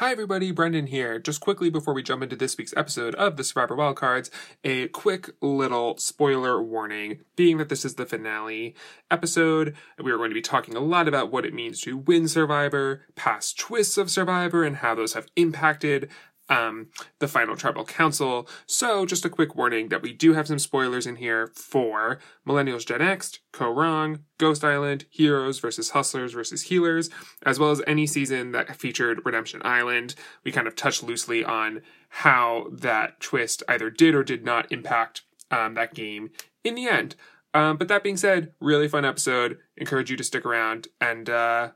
Hi, everybody, Brendan here. Just quickly before we jump into this week's episode of the Survivor Wildcards, a quick little spoiler warning. Being that this is the finale episode, we are going to be talking a lot about what it means to win Survivor, past twists of Survivor, and how those have impacted um, the final tribal council. So, just a quick warning that we do have some spoilers in here for Millennials Gen X, Rong, Ghost Island, Heroes versus Hustlers versus Healers, as well as any season that featured Redemption Island. We kind of touched loosely on how that twist either did or did not impact um, that game in the end. Um, but that being said, really fun episode. Encourage you to stick around, and uh,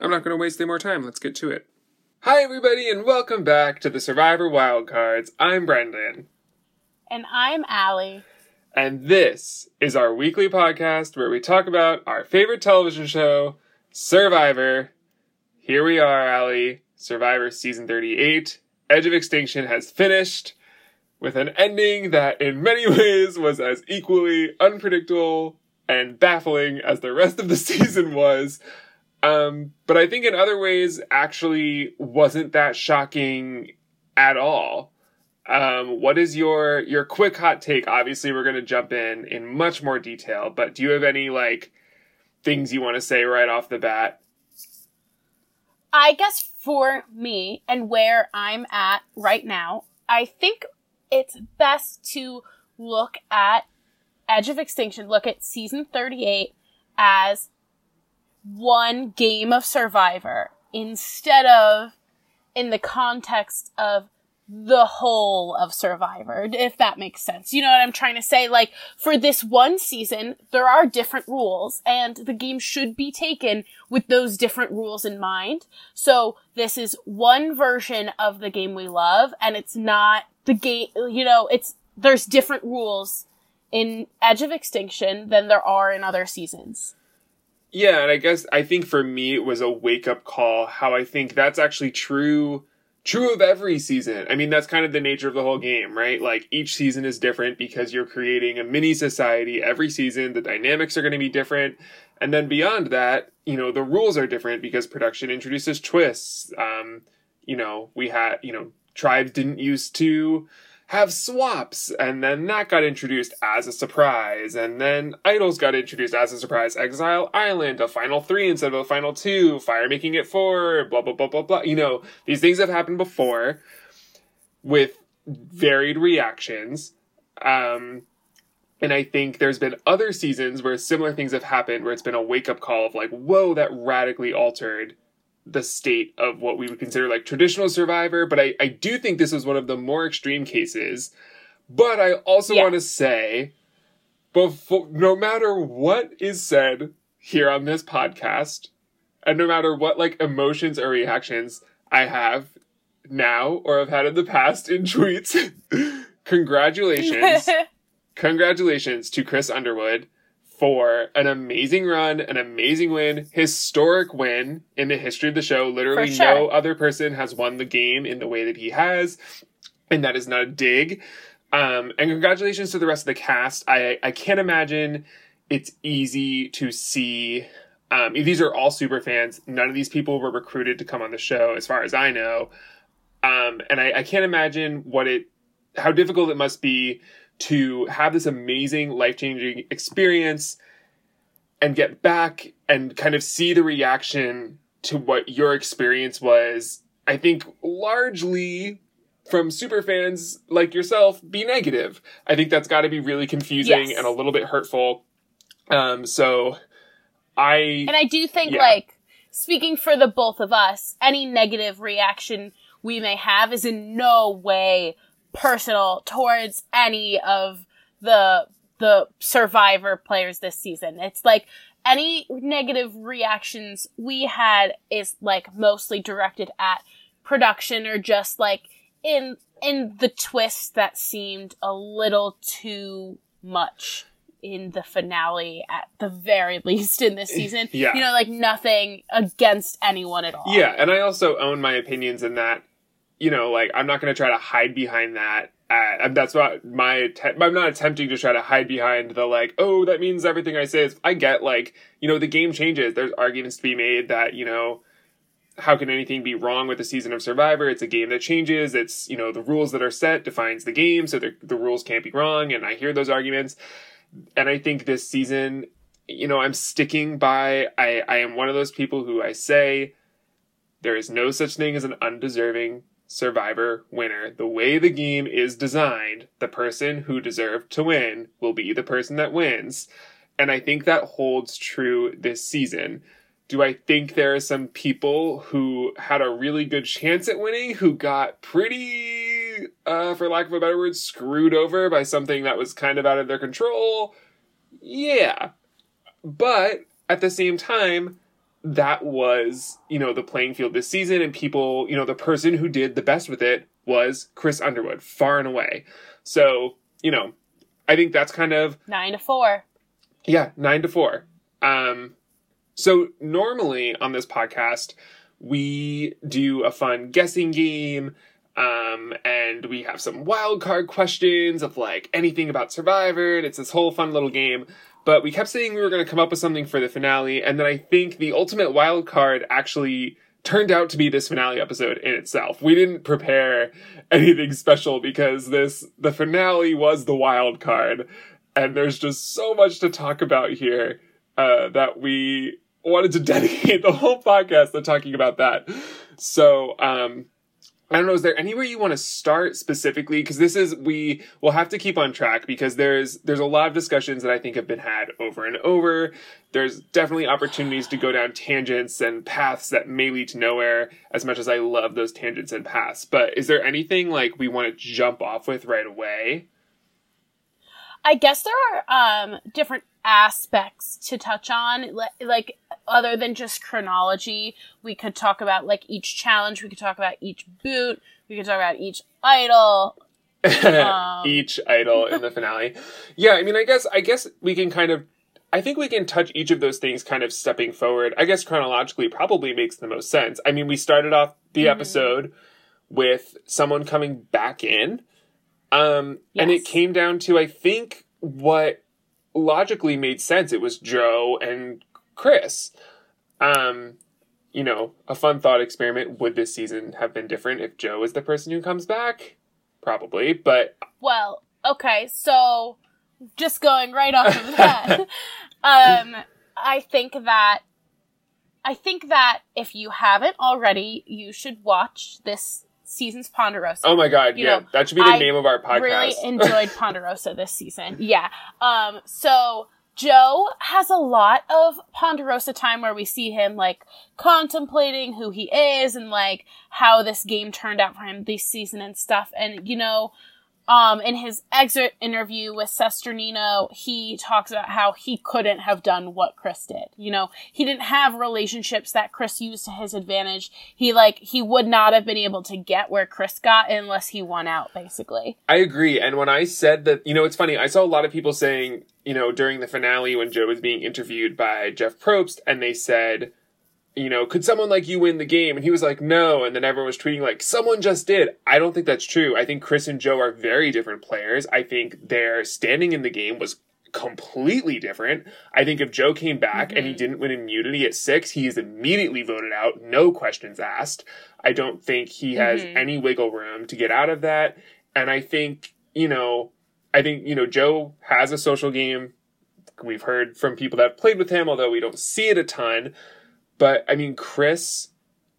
I'm not going to waste any more time. Let's get to it. Hi, everybody, and welcome back to the Survivor Wildcards. I'm Brendan. And I'm Allie. And this is our weekly podcast where we talk about our favorite television show, Survivor. Here we are, Allie. Survivor Season 38. Edge of Extinction has finished with an ending that, in many ways, was as equally unpredictable and baffling as the rest of the season was. Um, but I think in other ways actually wasn't that shocking at all. Um, what is your your quick hot take? Obviously, we're going to jump in in much more detail, but do you have any like things you want to say right off the bat? I guess for me and where I'm at right now, I think it's best to look at Edge of Extinction, look at season 38 as one game of Survivor instead of in the context of the whole of Survivor, if that makes sense. You know what I'm trying to say? Like, for this one season, there are different rules, and the game should be taken with those different rules in mind. So, this is one version of the game we love, and it's not the game, you know, it's, there's different rules in Edge of Extinction than there are in other seasons. Yeah, and I guess I think for me it was a wake up call how I think that's actually true true of every season. I mean, that's kind of the nature of the whole game, right? Like each season is different because you're creating a mini society every season. The dynamics are going to be different. And then beyond that, you know, the rules are different because production introduces twists. Um, you know, we had, you know, tribes didn't used to have swaps, and then that got introduced as a surprise, and then Idols got introduced as a surprise. Exile Island, a final three instead of a final two, Fire making it four, blah blah blah blah blah. You know, these things have happened before with varied reactions. Um, and I think there's been other seasons where similar things have happened where it's been a wake up call of like, whoa, that radically altered the state of what we would consider like traditional survivor, but I, I do think this was one of the more extreme cases. But I also yeah. want to say, before, no matter what is said here on this podcast, and no matter what like emotions or reactions I have now or have had in the past in tweets, congratulations. congratulations to Chris Underwood for an amazing run, an amazing win, historic win in the history of the show. Literally, sure. no other person has won the game in the way that he has, and that is not a dig. Um, and congratulations to the rest of the cast. I I can't imagine it's easy to see. Um, these are all super fans. None of these people were recruited to come on the show, as far as I know. Um, and I, I can't imagine what it, how difficult it must be to have this amazing life changing experience and get back and kind of see the reaction to what your experience was. I think largely from super fans like yourself be negative. I think that's got to be really confusing yes. and a little bit hurtful. Um, so I and I do think yeah. like speaking for the both of us, any negative reaction we may have is in no way personal towards any of the the survivor players this season. It's like any negative reactions we had is like mostly directed at production or just like in in the twist that seemed a little too much in the finale at the very least in this season. Yeah. You know, like nothing against anyone at all. Yeah, and I also own my opinions in that you know, like I'm not going to try to hide behind that. Uh, that's what my te- I'm not attempting to try to hide behind the like, oh, that means everything I say is. I get like, you know, the game changes. There's arguments to be made that you know, how can anything be wrong with the season of Survivor? It's a game that changes. It's, you know, the rules that are set defines the game, so the, the rules can't be wrong. And I hear those arguments. And I think this season, you know, I'm sticking by, I, I am one of those people who I say there is no such thing as an undeserving Survivor winner. The way the game is designed, the person who deserved to win will be the person that wins. And I think that holds true this season. Do I think there are some people who had a really good chance at winning who got pretty, uh, for lack of a better word, screwed over by something that was kind of out of their control? Yeah. But at the same time, that was, you know, the playing field this season, and people, you know, the person who did the best with it was Chris Underwood, far and away. So, you know, I think that's kind of nine to four. Yeah, nine to four. Um, so normally on this podcast, we do a fun guessing game. Um, and we have some wild card questions of like anything about Survivor, and it's this whole fun little game. But we kept saying we were going to come up with something for the finale, and then I think the ultimate wild card actually turned out to be this finale episode in itself. We didn't prepare anything special because this the finale was the wild card, and there's just so much to talk about here uh, that we wanted to dedicate the whole podcast to talking about that. So, um, I don't know. Is there anywhere you want to start specifically? Because this is we will have to keep on track because there's there's a lot of discussions that I think have been had over and over. There's definitely opportunities to go down tangents and paths that may lead to nowhere. As much as I love those tangents and paths, but is there anything like we want to jump off with right away? I guess there are um, different aspects to touch on, like other than just chronology. We could talk about like each challenge. We could talk about each boot. We could talk about each idol. um, each idol in the finale. Yeah, I mean, I guess I guess we can kind of. I think we can touch each of those things kind of stepping forward. I guess chronologically probably makes the most sense. I mean, we started off the mm-hmm. episode with someone coming back in um, yes. And it came down to, I think, what logically made sense. It was Joe and Chris. Um, you know, a fun thought experiment. Would this season have been different if Joe is the person who comes back? Probably, but. Well, okay, so just going right off of that, um, I think that I think that if you haven't already, you should watch this season's Ponderosa. Oh my god, you yeah. Know, that should be the I name of our podcast. really enjoyed Ponderosa this season. Yeah. Um, so Joe has a lot of Ponderosa time where we see him like contemplating who he is and like how this game turned out for him this season and stuff. And you know, um, in his exit interview with Cesternino, he talks about how he couldn't have done what Chris did. You know, he didn't have relationships that Chris used to his advantage. He like, he would not have been able to get where Chris got unless he won out, basically. I agree. And when I said that, you know, it's funny, I saw a lot of people saying, you know, during the finale when Joe was being interviewed by Jeff Probst, and they said, you know, could someone like you win the game? And he was like, no. And then everyone was tweeting like, someone just did. I don't think that's true. I think Chris and Joe are very different players. I think their standing in the game was completely different. I think if Joe came back mm-hmm. and he mm-hmm. didn't win immunity at six, he is immediately voted out, no questions asked. I don't think he has mm-hmm. any wiggle room to get out of that. And I think, you know, I think, you know, Joe has a social game. We've heard from people that have played with him, although we don't see it a ton. But I mean, Chris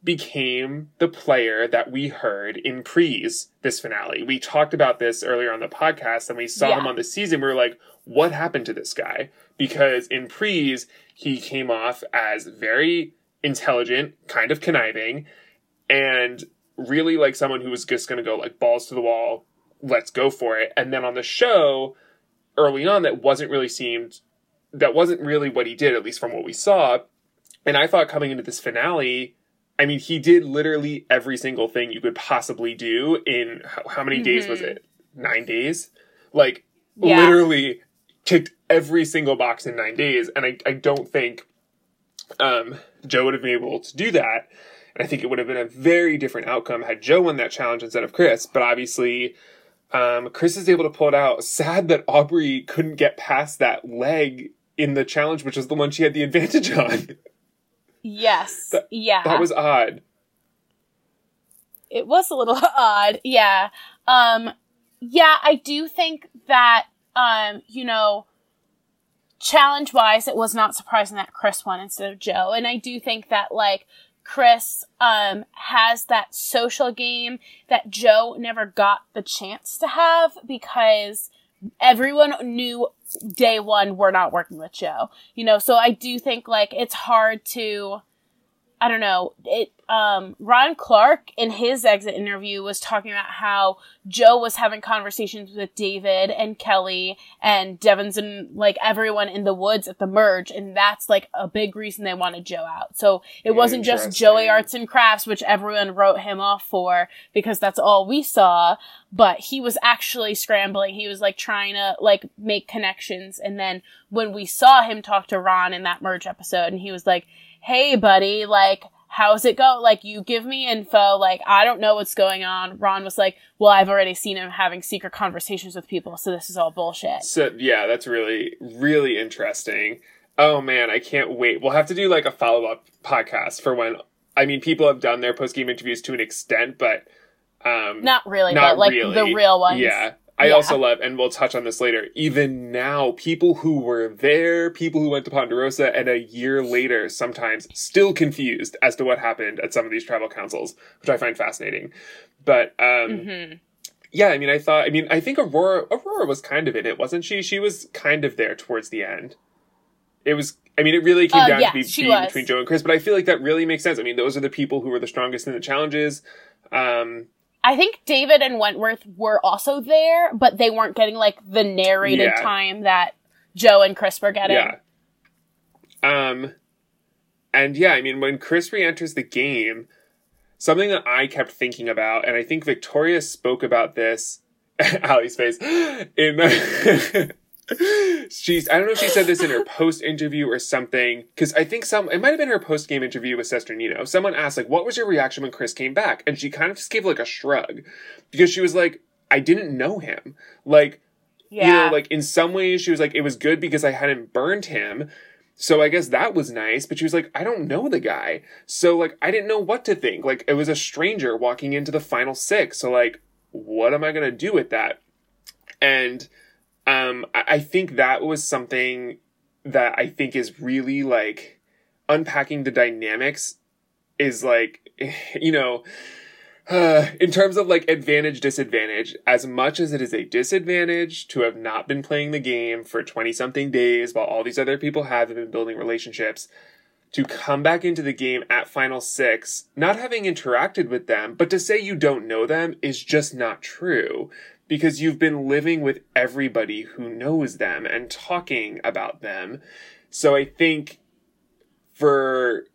became the player that we heard in Prees this finale. We talked about this earlier on the podcast and we saw yeah. him on the season. We were like, what happened to this guy? Because in Prees, he came off as very intelligent, kind of conniving, and really like someone who was just going to go like balls to the wall, let's go for it. And then on the show, early on, that wasn't really seemed, that wasn't really what he did, at least from what we saw. And I thought coming into this finale, I mean, he did literally every single thing you could possibly do in how, how many mm-hmm. days was mm-hmm. it? Nine days? Like, yeah. literally ticked every single box in nine days. And I, I don't think um, Joe would have been able to do that. And I think it would have been a very different outcome had Joe won that challenge instead of Chris. But obviously, um, Chris is able to pull it out. Sad that Aubry couldn't get past that leg in the challenge, which was the one she had the advantage on. Yes. That, yeah. That was odd. it was a little odd. Yeah. Um, yeah, I do think that, um, you know, challenge wise, it was not surprising that Chris won instead of Joe. And I do think that like Chris, um, has that social game that Joe never got the chance to have because everyone knew day one we're not working with Joe. You know, so I do think like it's hard to I don't know, it um Ron Clark in his exit interview was talking about how Joe was having conversations with David and Kelley and Devens and like everyone in the woods at the merge and that's like a big reason they wanted Joe out. So it wasn't just Joey Arts and Crafts which everyone wrote him off for because that's all we saw, but he was actually scrambling. He was like trying to like make connections and then when we saw him talk to Ron in that merge episode and he was like, "Hey buddy, like how's it go? Like, you give me info. Like, I don't know what's going on. Ron was like, well, I've already seen him having secret conversations with people, so this is all bullshit. So, yeah, that's really, really interesting. Oh man, I can't wait. We'll have to do like a follow up podcast for when, I mean, people have done their post game interviews to an extent, but, um, not really, not but like really. the real ones. Yeah. I yeah. also love, and we'll touch on this later, even now, people who were there, people who went to Ponderosa, and a year later, sometimes still confused as to what happened at some of these tribal councils, which I find fascinating. But, um, mm-hmm. yeah, I mean, I thought, I mean, I think Aurora, Aurora was kind of in it, wasn't she? She was kind of there towards the end. It was, I mean, it really came uh, down yeah, to be, being between Joe and Chris, but I feel like that really makes sense. I mean, those are the people who were the strongest in the challenges. Um, I think David and Wentworth were also there, but they weren't getting like the narrated yeah. time that Joe and Chris were getting. Yeah. Um, and yeah, I mean, when Chris re-enters the game, something that I kept thinking about, and I think Victoria spoke about this, Allie's face, in she's I don't know if she said this in her post interview or something because I think some it might have been her post game interview with Cesternino. Someone asked like, "What was your reaction when Chris came back?" And she kind of just gave like a shrug because she was like, "I didn't know him." Like, yeah. you know, like in some ways she was like, "It was good because I hadn't burned him." So I guess that was nice, but she was like, I don't know the guy. So like I didn't know what to think. Like it was a stranger walking into the final six. So like what am I going to do with that? And um, I think that was something that I think is really like unpacking the dynamics is like, you know, uh, in terms of like advantage disadvantage, as much as it is a disadvantage to have not been playing the game for 20 something days while all these other people have been building relationships, to come back into the game at final six, not having interacted with them, but to say you don't know them is just not true because you've been living with everybody who knows them and talking about them. So I think for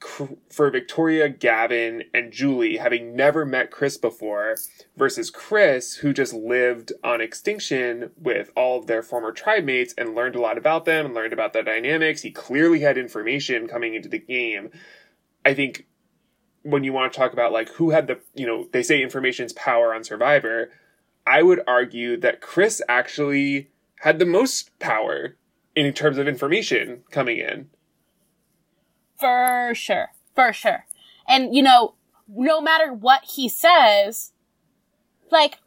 for Victoria, Gavin, and Julie having never met Chris before versus Chris who just lived on extinction with all of their former tribe mates and learned a lot about them and learned about their dynamics. He clearly had information coming into the game. I think when you want to talk about like who had the, you know, they say information's power on Survivor, I would argue that Chris actually had the most power in terms of information coming in. For sure. For sure. And, you know, no matter what he says, like,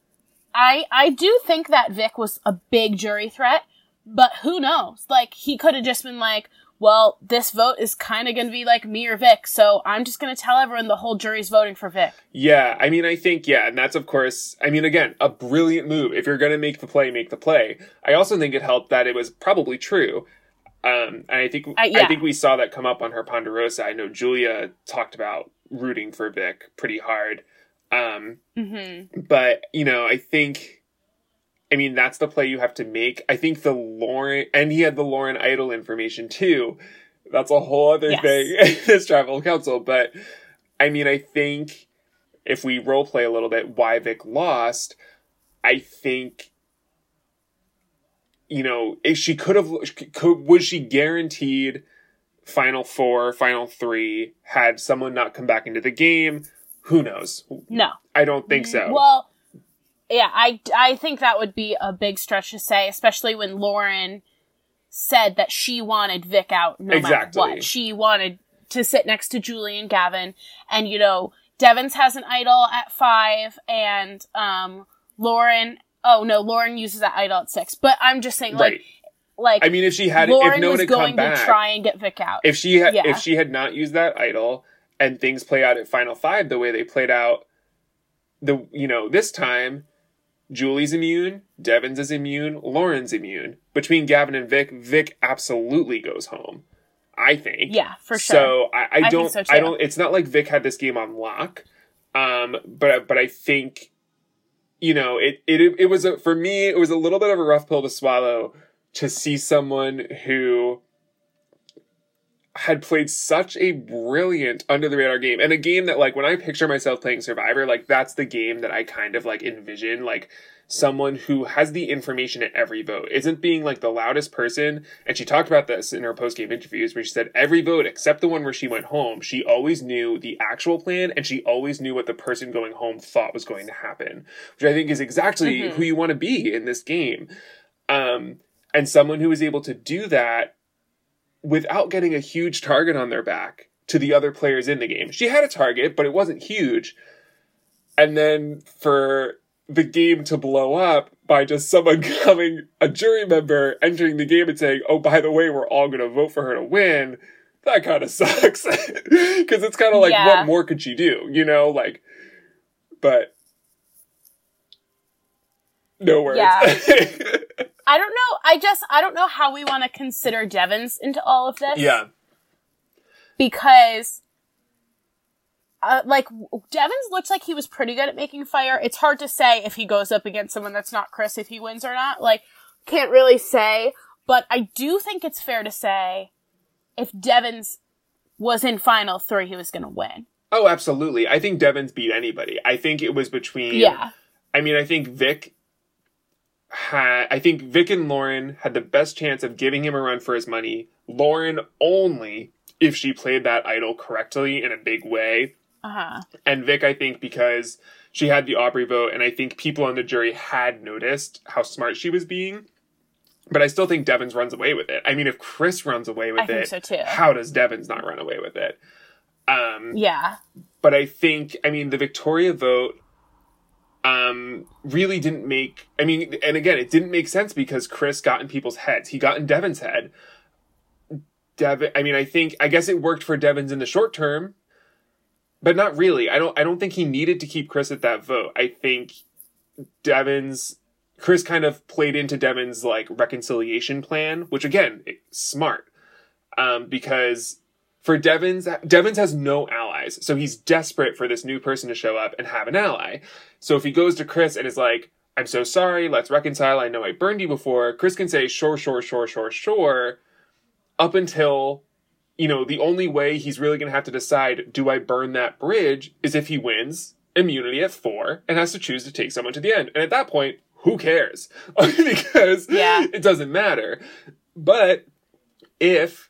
I, I do think that Vic was a big jury threat, but who knows? Like, he could have just been like, well, this vote is kind of going to be like me or Vic, so I'm just going to tell everyone the whole jury's voting for Vic. Yeah, I mean, I think, yeah, and that's of course, I mean, again, a brilliant move. If you're going to make the play, make the play. I also think it helped that it was probably true. Um, and I think, uh, yeah. I think we saw that come up on her Ponderosa. I know Julia talked about rooting for Vic pretty hard. Um, mm-hmm. but, you know, I think, I mean, that's the play you have to make. I think the Lauren, and he had the Lauren Idol information too. That's a whole other yes. thing, this tribal council. But I mean, I think if we role play a little bit why Vic lost, I think, you know, if she could have, could, was she guaranteed final four, final three, had someone not come back into the game? Who knows? No. I don't think so. Well, yeah, I, I think that would be a big stretch to say, especially when Lauren said that she wanted Vic out no exactly. matter what. She wanted to sit next to Julie and Gavin. And, you know, Devens has an idol at five, and um, Lauren. Oh no, Lauren uses that idol at six. But I'm just saying, like, right. like I mean, if she had, Lauren if no one was had going come back, to try and get Vic out. if she had, Yeah. if she had not used that idol, and things play out at Final Five the way they played out, the you know this time, Julie's immune, Devens is immune, Lauren's immune. Between Gavin and Vic, Vic absolutely goes home. I think. yeah, for sure. So I, I don't. so, I don't. It's not like Vic had this game on lock. Um, but but I think, you know, it it it was a, for me. It was a little bit of a rough pill to swallow to see someone who had played such a brilliant under the radar game and a game that like when I picture myself playing Survivor, like that's the game that I kind of like envision like someone who has the information at every vote isn't being like the loudest person and she talked about this in her post-game interviews where she said every vote except the one where she went home she always knew the actual plan and she always knew what the person going home thought was going to happen which i think is exactly Mhm. who you want to be in this game um, and someone who is able to do that without getting a huge target on their back to the other players in the game. She had a target, but it wasn't huge. And then for the game to blow up by just someone coming, a jury member entering the game and saying, oh, by the way, we're all going to vote for her to win. That kind of sucks. Because it's kind of like, Yeah. what more could she do? You know, like, but no words. Yeah. I don't know. I just I don't know how we want to consider Devens into all of this. yeah. because uh, like Devens looks like he was pretty good at making fire. It's hard to say if he goes up against someone that's not Chris if he wins or not. Like can't really say, but I do think it's fair to say if Devens was in final 3 he was going to win. Oh, absolutely. I think Devens beat anybody. I think it was between. Yeah. I mean, I think Vic had. I think Vic and Lauren had the best chance of giving him a run for his money. Lauren only if she played that idol correctly in a big way. Uh-huh. And Vic, I think, because she had the Aubry vote, and I think people on the jury had noticed how smart she was being. But I still think Devens runs away with it. I mean, if Chris runs away with I it, so too. how does Devens not run away with it? Um, Yeah. but I think I mean the Victoria vote um really didn't make I mean and again it didn't make sense because Chris got in people's heads. He got in Devin's head. Devin I mean I think I guess it worked for Devens in the short term, but not really. I don't I don't think he needed to keep Chris at that vote. I think Devens Chris kind of played into Devin's like reconciliation plan, which again, smart. Um, because for Devens, Devens has no allies, so he's desperate for this new person to show up and have an ally. So if he goes to Chris and is like, "I'm so sorry, let's reconcile. I know I burned you before," Chris can say, "Sure, sure, sure, sure, sure," up until you know the only way he's really going to have to decide, "Do I burn that bridge?" is if he wins immunity at four and has to choose to take someone to the end. And at that point, who cares? because Yeah. it doesn't matter. But if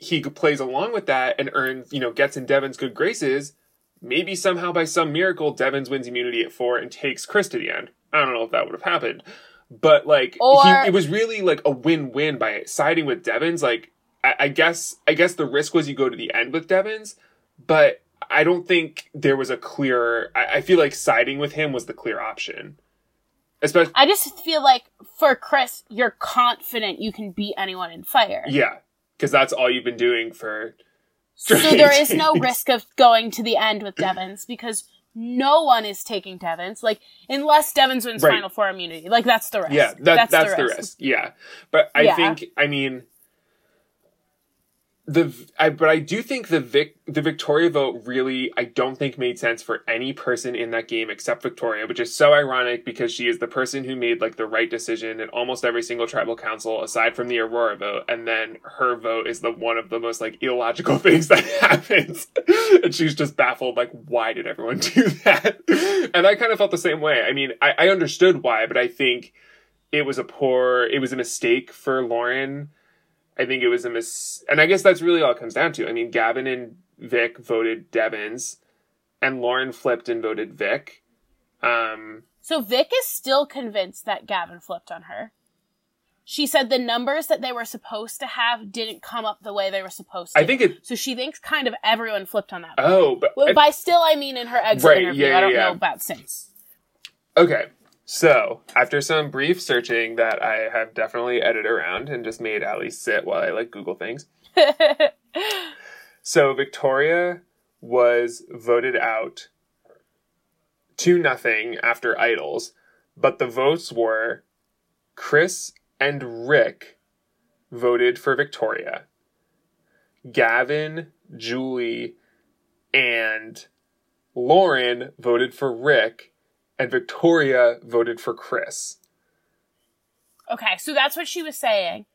he plays along with that and earns, you know, gets in Devin's good graces, maybe somehow by some miracle, Devens wins immunity at four and takes Chris to the end. I don't know if that would have happened. But like Or- he, it was really like a win-win by siding with Devens. Like I, I guess I guess the risk was you go to the end with Devens, but I don't think there was a clear I, I feel like siding with him was the clear option. Especially I just feel like for Chris, you're confident you can beat anyone in fire. yeah, because that's all you've been doing for So there is no risk of going to the end with Devens because no one is taking Devens. Like unless Devens wins Right. Final Four immunity, like that's the risk. Yeah, that, that's, the, risk. Yeah, but I Yeah. think I mean the I but I do think the Vic the Victoria vote really I don't think made sense for any person in that game except Victoria, which is so ironic because she is the person who made like the right decision in almost every single tribal council aside from the Aurora vote, and then her vote is the one of the most like illogical things that happens, and she's just baffled like why did everyone do that? And I kind of felt the same way. I mean, I, I understood why, but I think it was a poor it was a mistake for Lauren. I think it was a mis and I guess that's really all it comes down to. I mean, Gavin and Vic voted Devens and Lauren flipped and voted Vic. Um So Vic is still convinced that Gavin flipped on her. she said the numbers that they were supposed to have didn't come up the way they were supposed to. I think it. so. She thinks kind of everyone flipped on that. Oh, but Well, by still, I mean in her exit Right, interview. yeah, I don't yeah, know about since. Okay. So, after some brief searching that I have definitely edited around and just made Allie sit while I like Google things. So, Victoria was voted out to nothing after Idols, but the votes were Chris and Rick voted for Victoria. Gavin, Julie, and Lauren voted for Rick, and Victoria voted for Chris. Okay, so that's what she was saying.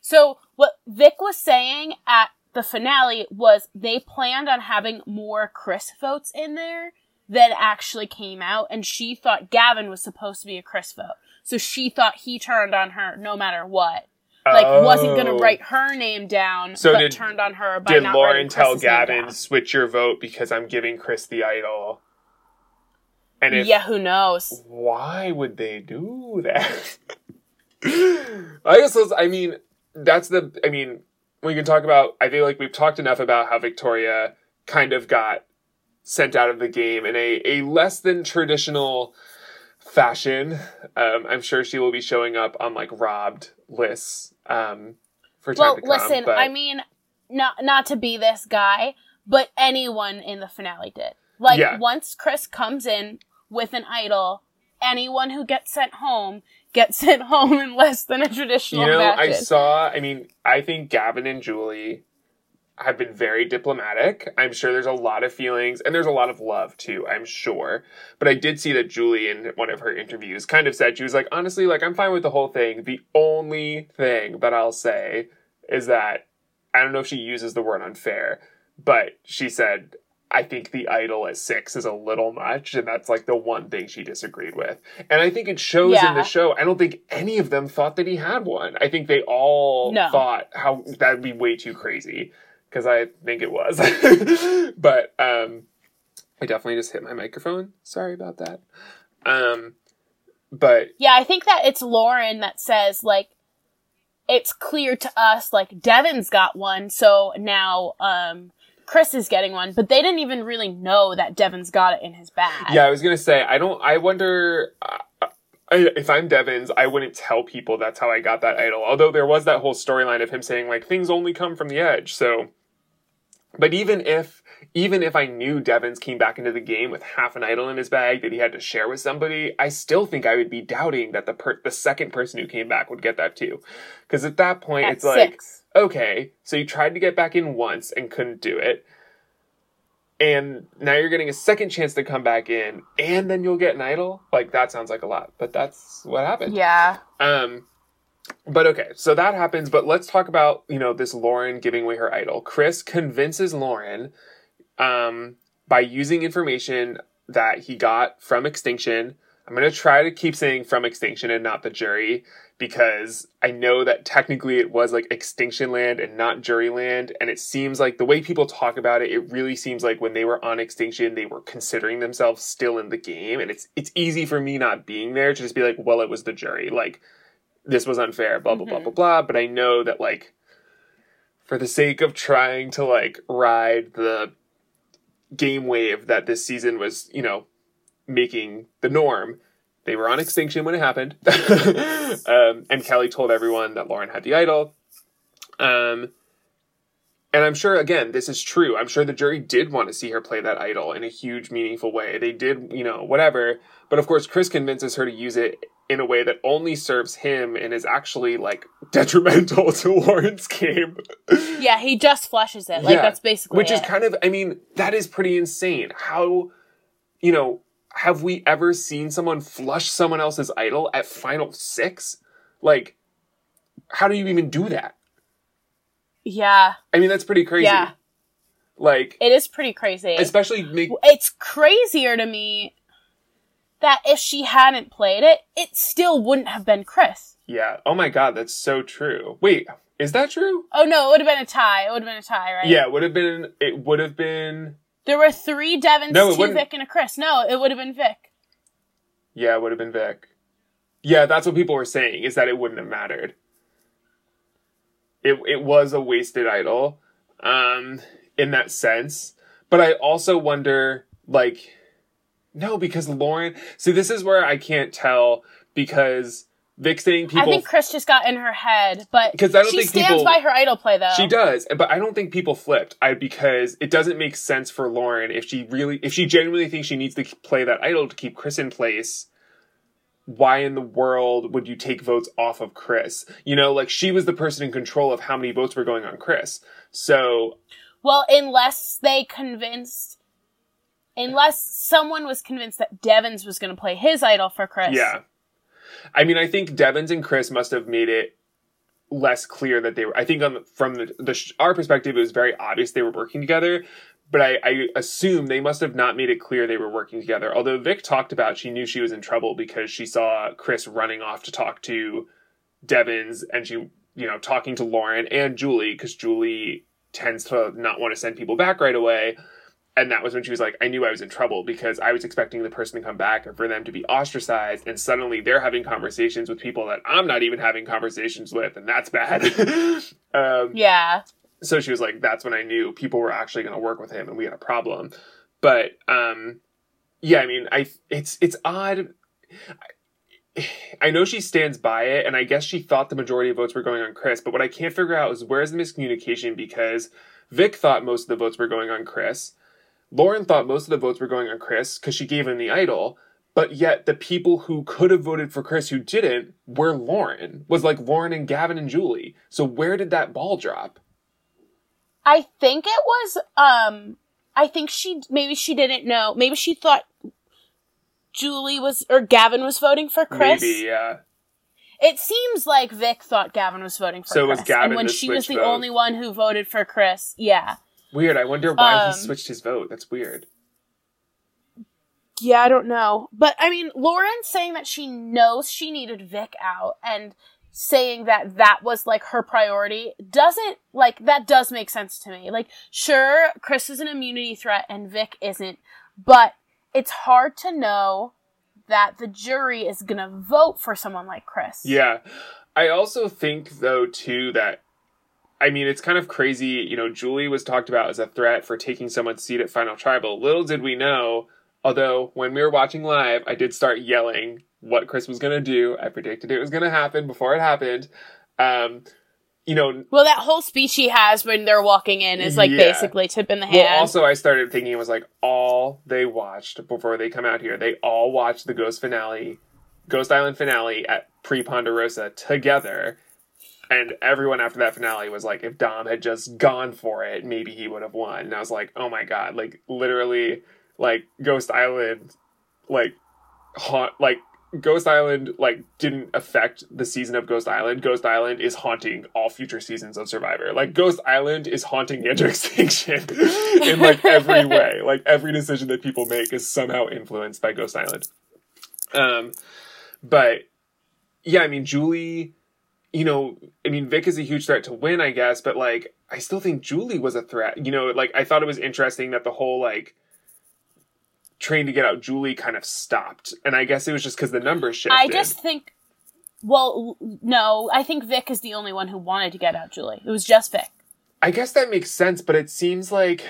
So what Vic was saying at the finale was they planned on having more Chris votes in there than actually came out, and she thought Gavin was supposed to be a Chris vote. So she thought he turned on her no matter what. Like wasn't gonna Oh. write her name down, So but did- turned on her by Did not Lauren tell Gavin, down. switch your vote because I'm giving Chris the idol? And yeah, who knows? why would they do that? I guess I mean, that's the, I mean, we can talk about, I feel like we've talked enough about how Victoria kind of got sent out of the game in a, a less than traditional fashion. Um, I'm sure she will be showing up on like robbed lists um, for time Well, to come. listen, but I mean, not not to be this guy, but anyone in the finale did. Like Yeah. once Chris comes in with an idol, anyone who gets sent home gets sent home in less than a traditional you know, I saw, I mean, I think Gavin and Julie have been very diplomatic. I'm sure there's a lot of feelings and there's a lot of love too, I'm sure. But I did see that Julie in one of her interviews kind of said she was like, honestly, like I'm fine with the whole thing. The only thing that I'll say is that I don't know if she uses the word unfair, but she said I think the idol at six is a little much, and that's like the one thing she disagreed with. And I think it shows in the show. I don't think any of them thought that he had one. I think they all No. thought how that'd be way too crazy because I think it was. but um, I definitely just hit my microphone. Sorry about that. Um, but yeah, I think that it's Lauren that says like it's clear to us like Devin's got one, so now um Chris is getting one, but they didn't even really know that Devin's got it in his bag. yeah, I was gonna say I don't. I wonder. Uh, I, if I'm Devens, I wouldn't tell people that's how I got that idol. Although there was that whole storyline of him saying like things only come from the edge. So, but even if even if I knew Devens came back into the game with half an idol in his bag that he had to share with somebody, I still think I would be doubting that the per- the second person who came back would get that too. Because at that point, it's like six. Okay, so you tried to get back in once and couldn't do it. And now you're getting a second chance to come back in, and then you'll get an idol. Like that sounds like a lot, but that's what happened. Yeah. Um, but okay, so that happens. But let's talk about you know this Lauren giving away her idol. Chris convinces Lauren, um, by using information that he got from Extinction. I'm gonna try to keep saying from Extinction and not the jury because I know that technically it was like Extinction Land and not Jury Land, and it seems like the way people talk about it, it really seems like when they were on Extinction, they were considering themselves still in the game, and it's it's easy for me not being there to just be like, well, it was the jury, like this was unfair, blah blah blah Mhm. blah blah. But I know that like for the sake of trying to like ride the game wave that this season was, you know, making the norm. They were on extinction when it happened. um, and Kelley told everyone that Lauren had the idol. Um, and I'm sure, again, this is true. I'm sure the jury did want to see her play that idol in a huge, meaningful way. They did, you know, whatever. But of course, Chris convinces her to use it in a way that only serves him and is actually, like, detrimental to Lauren's game. Yeah, he just flushes it. Like Yeah, that's basically Which is kind of, I mean, that is pretty insane. How, you know, have we ever seen someone flush someone else's idol at final six? Like, how do you even do that? Yeah. I mean, that's pretty crazy. Yeah. Like, It is pretty crazy. especially make, it's crazier to me that if she hadn't played it, it still wouldn't have been Chris. yeah. Oh my god, that's so true. Wait, is that true? Oh no, it would have been a tie. It would have been a tie, right? Yeah, it would have been, it would have been, There were three Devens, No, two wouldn't- Vic, and a Chris. No, it would have been Vic. yeah, it would have been Vic. Yeah, that's what people were saying, is that it wouldn't have mattered. it it was a wasted idol, um, in that sense. But I also wonder, like, no, because Lauren. See, this is where I can't tell because Vic saying people. I think Chris just got in her head, but 'Cause I don't she think stands people- by her idol play though. She does, but I don't think people flipped. I because it doesn't make sense for Lauren if she really if she genuinely thinks she needs to play that idol to keep Chris in place. Why in the world would you take votes off of Chris? You know, like she was the person in control of how many votes were going on Chris. So Well, unless they convinced, unless someone was convinced that Devens was going to play his idol for Chris. yeah, I mean, I think Devens and Chris must have made it less clear that they were. I think on from the, the our perspective, it was very obvious they were working together. But I, I assume they must have not made it clear they were working together. Although Vic talked about she knew she was in trouble because she saw Chris running off to talk to Devens and she, you know, talking to Lauren and Julie because Julie tends to not want to send people back right away. And that was when she was like, I knew I was in trouble because I was expecting the person to come back and for them to be ostracized. And suddenly they're having conversations with people that I'm not even having conversations with. And that's bad. um, Yeah. so she was like, that's when I knew people were actually going to work with him and we had a problem. But, um, yeah, I mean, I, it's, it's odd. I, I know she stands by it, and I guess she thought the majority of votes were going on Chris, but what I can't figure out is where's the miscommunication because Vic thought most of the votes were going on Chris. Lauren thought most of the votes were going on Chris because she gave him the idol, but yet the people who could have voted for Chris who didn't were Lauren. Was like Lauren and Gavin and Julie. So where did that ball drop? I think it was, um, I think she, maybe she didn't know. Maybe she thought Julie was, or Gavin was voting for Chris. Maybe, yeah. It seems like Vic thought Gavin was voting for So Chris. was Gavin and when she was the vote. only one who voted for Chris, yeah. Weird. I wonder why Um, he switched his vote. That's weird. Yeah, I don't know. But I mean, Lauren saying that she knows she needed Vic out and saying that that was like her priority doesn't like that does make sense to me. Like sure, Chris is an immunity threat and Vic isn't, but it's hard to know that the jury is going to vote for someone like Chris. Yeah. I also think though too that I mean it's kind of crazy, you know, Julie was talked about as a threat for taking someone's seat at Final Tribal. Little did we know, although when we were watching live, I did start yelling what Chris was going to do. I predicted it was going to happen before it happened. Um you know, Well, that whole speech he has when they're walking in is like Yeah. basically tip in the hand. Well, also, I started thinking it was like all they watched before they come out here. They all watched the Ghost finale, Ghost Island finale at Pre Ponderosa together. And everyone after that finale was like, if Dom had just gone for it, maybe he would have won. And I was like, oh my god, like literally, like Ghost Island, like haunt, like Ghost Island, like didn't affect the season of Ghost Island. Ghost Island is haunting all future seasons of Survivor. Like Ghost Island is haunting Enter Extinction in like every way. Like every decision that people make is somehow influenced by Ghost Island. Um, but yeah, I mean Julie, you know, I mean Vic is a huge threat to win, I guess, but like I still think Julie was a threat. You know, like I thought it was interesting that the whole like train to get out Julie kind of stopped, and I guess it was just because the numbers shifted. I just think, well, no, I think Vic is the only one who wanted to get out Julie. It was just Vic. I guess that makes sense, but it seems like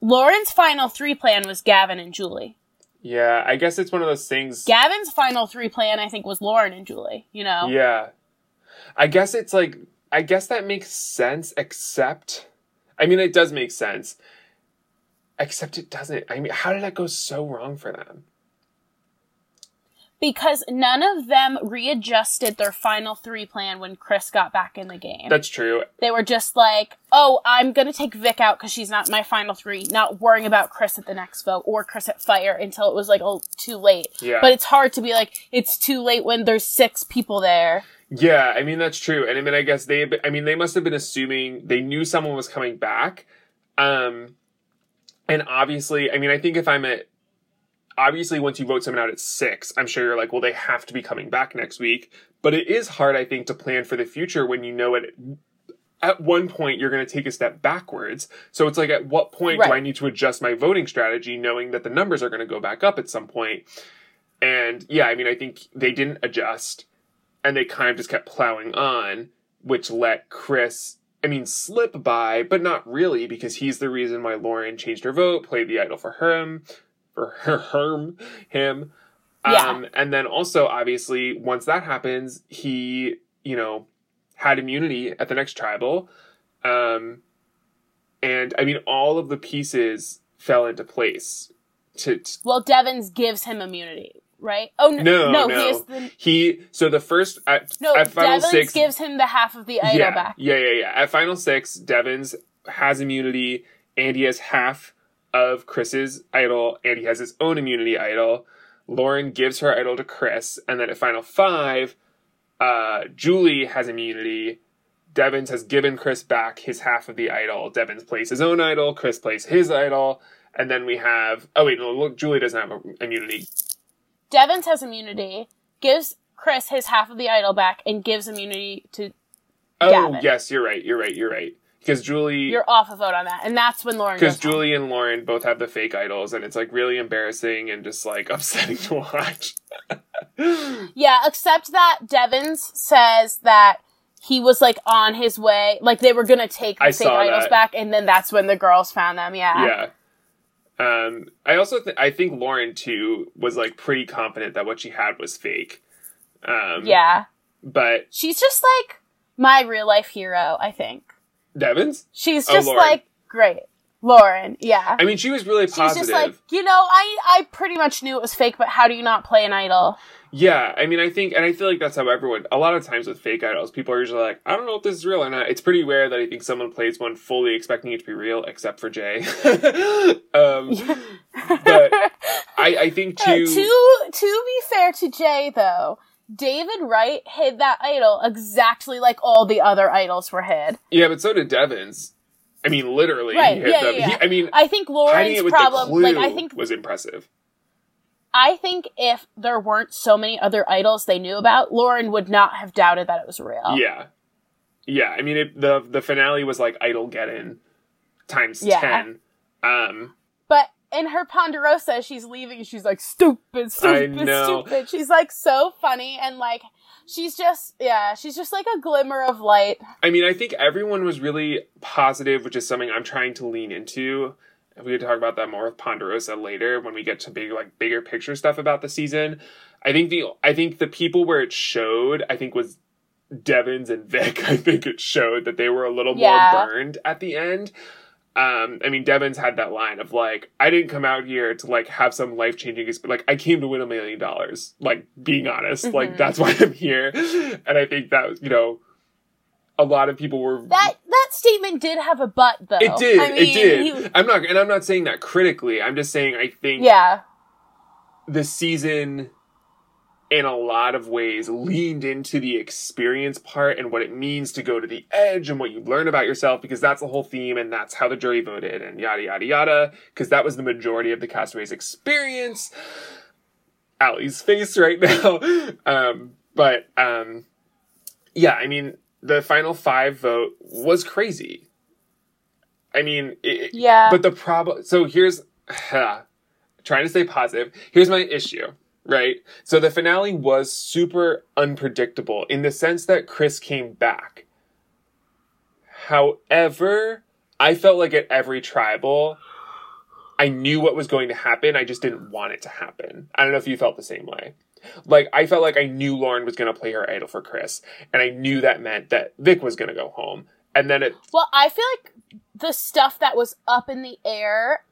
Lauren's final three plan was Gavin and Julie. yeah, I guess it's one of those things. Gavin's final three plan, I think, was Lauren and Julie. You know, Yeah. I guess it's like I guess that makes sense except I mean it does make sense. Except it doesn't. I mean how did that go so wrong for them? because none of them readjusted their final three plan when Chris got back in the game. That's true. they were just like, "Oh, I'm gonna take Vic out because she's not my final three. Not worrying about Chris at the next vote or Chris at fire until it was like, oh, too late. Yeah. But it's hard to be like, it's too late when there's six people there. Yeah, I mean that's true. And I mean I guess they I mean they must have been assuming they knew someone was coming back. Um and obviously, I mean I think if I'm at obviously once you vote someone out at 6, I'm sure you're like, well they have to be coming back next week, but it is hard I think to plan for the future when you know it at one point you're going to take a step backwards. So it's like at what point do I need to adjust my voting strategy knowing that the numbers are going to go back up at some point? And yeah, I mean I think they didn't adjust and they kind of just kept plowing on, which let Chris I mean, slip by, but not really because he's the reason why Lauren changed her vote, played the idol for him, for her, him. Yeah. Um, and then also, obviously, once that happens, he, you know, had immunity at the next tribal. Um, and I mean, all of the pieces fell into place. To, to Well, Devens gives him immunity, right? Oh no, no, no, he is the he. So the first at, no. at final Devens six, gives him the half of the idol yeah, back. yeah, yeah, yeah. At final six, Devens has immunity, and he has half of Chris's idol, and he has his own immunity idol. Lauren gives her idol to Chris, and then at final five, uh, Julie has immunity. Devens has given Chris back his half of the idol. Devens plays his own idol. Chris plays his idol. And then we have, oh wait, no, look, Julie doesn't have immunity. Devens has immunity, gives Chris his half of the idol back, and gives immunity to. Oh, Gavin. yes, you're right, you're right, you're right. Because Julie, You're off a vote on that, and that's when Lauren. because goes home. Julie and Lauren both have the fake idols, and it's like really embarrassing and just like upsetting to watch. Yeah, except that Devens says that he was like on his way, like they were gonna take the I fake idols that. back, and then that's when the girls found them. Yeah. yeah. Um, I also th- I think Lauren too was like pretty confident that what she had was fake. Um, Yeah. but She's just like my real life hero, I think. Devens, She's Oh, just Lauren. like great. Lauren, yeah. I mean, she was really positive. She's just like, you know, I I pretty much knew it was fake, but how do you not play an idol? Yeah, I mean, I think, and I feel like that's how everyone. A lot of times with fake idols, people are usually like, "I don't know if this is real or not." It's pretty rare that I think someone plays one fully expecting it to be real, except for Jay. um, but I, I think Uh, too. to to be fair to Jay though, David Wright hid that idol exactly like all the other idols were hid. Yeah, but so did Devens. I mean, literally, Right, he hit yeah, them. yeah, He- I mean, I think Lauren's problem, like I think was impressive. I think if there weren't so many other idols they knew about, Lauren would not have doubted that it was real. Yeah, yeah. I mean, it, the the finale was like idol get in times Yeah. ten. Um, But in her Ponderosa, she's leaving. She's like stupid, stupid, know. stupid. She's like so funny and like she's just yeah, she's just like a glimmer of light. I mean, I think everyone was really positive, which is something I'm trying to lean into. We could talk about that more with Ponderosa later when we get to big, like bigger picture stuff about the season. I think the I think the people where it showed, I think was Devens and Vic. I think it showed that they were a little Yeah. more burned at the end. Um, I mean, Devens had that line of like, "I didn't come out here to like have some life changing, experience. like I came to win a million dollars." Like being honest, like Mhm. that's why I'm here. And I think that you know, a lot of people were That that statement did have a butt though. it did. I mean, it did. you- I'm not, and I'm not saying that critically. I'm just saying I think yeah. the season, in a lot of ways, leaned into the experience part and what it means to go to the edge and what you learn about yourself because that's the whole theme and that's how the jury voted and yada yada yada because that was the majority of the castaways' experience. Allie's face right now, um, but um, yeah, I mean the final five vote was crazy. I mean, it, Yeah. but the problem, so here's, trying to stay positive. Here's my issue, right? So the finale was super unpredictable in the sense that Chris came back. However, I felt like at every tribal, I knew what was going to happen. I just didn't want it to happen. I don't know if you felt the same way. Like, I felt like I knew Lauren was going to play her idol for Chris, and I knew that meant that Vic was going to go home. And then it, Well, I feel like the stuff that was up in the air,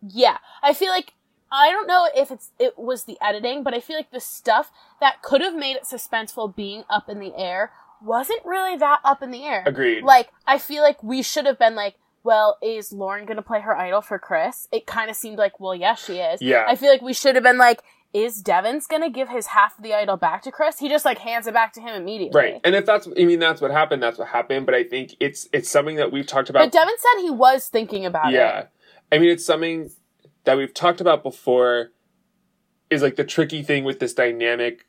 yeah. I feel like I don't know if it's it was the editing, but I feel like the stuff that could have made it suspenseful being up in the air wasn't really that up in the air. agreed. Like I feel like we should have been like, well, is Lauren going to play her idol for Chris? It kind of seemed like, well, yes, she is. Yeah. I feel like we should have been like, is Devens going to give his half of the idol back to Chris? He just like hands it back to him immediately. Right. And if that's I mean that's what happened, that's what happened, but I think it's it's something that we've talked about But Devin said he was thinking about it. Yeah. I mean it's something that we've talked about before is like the tricky thing with this dynamic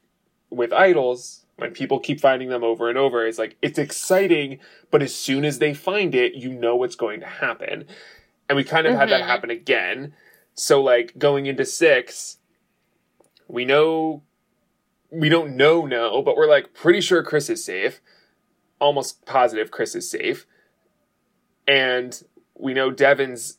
with idols when people keep finding them over and over it's like it's exciting but as soon as they find it you know what's going to happen. And we kind of had that Mhm. happen again. So like going into 6 we know we don't know no but we're like pretty sure Chris is safe. Almost positive Chris is safe. And we know Devens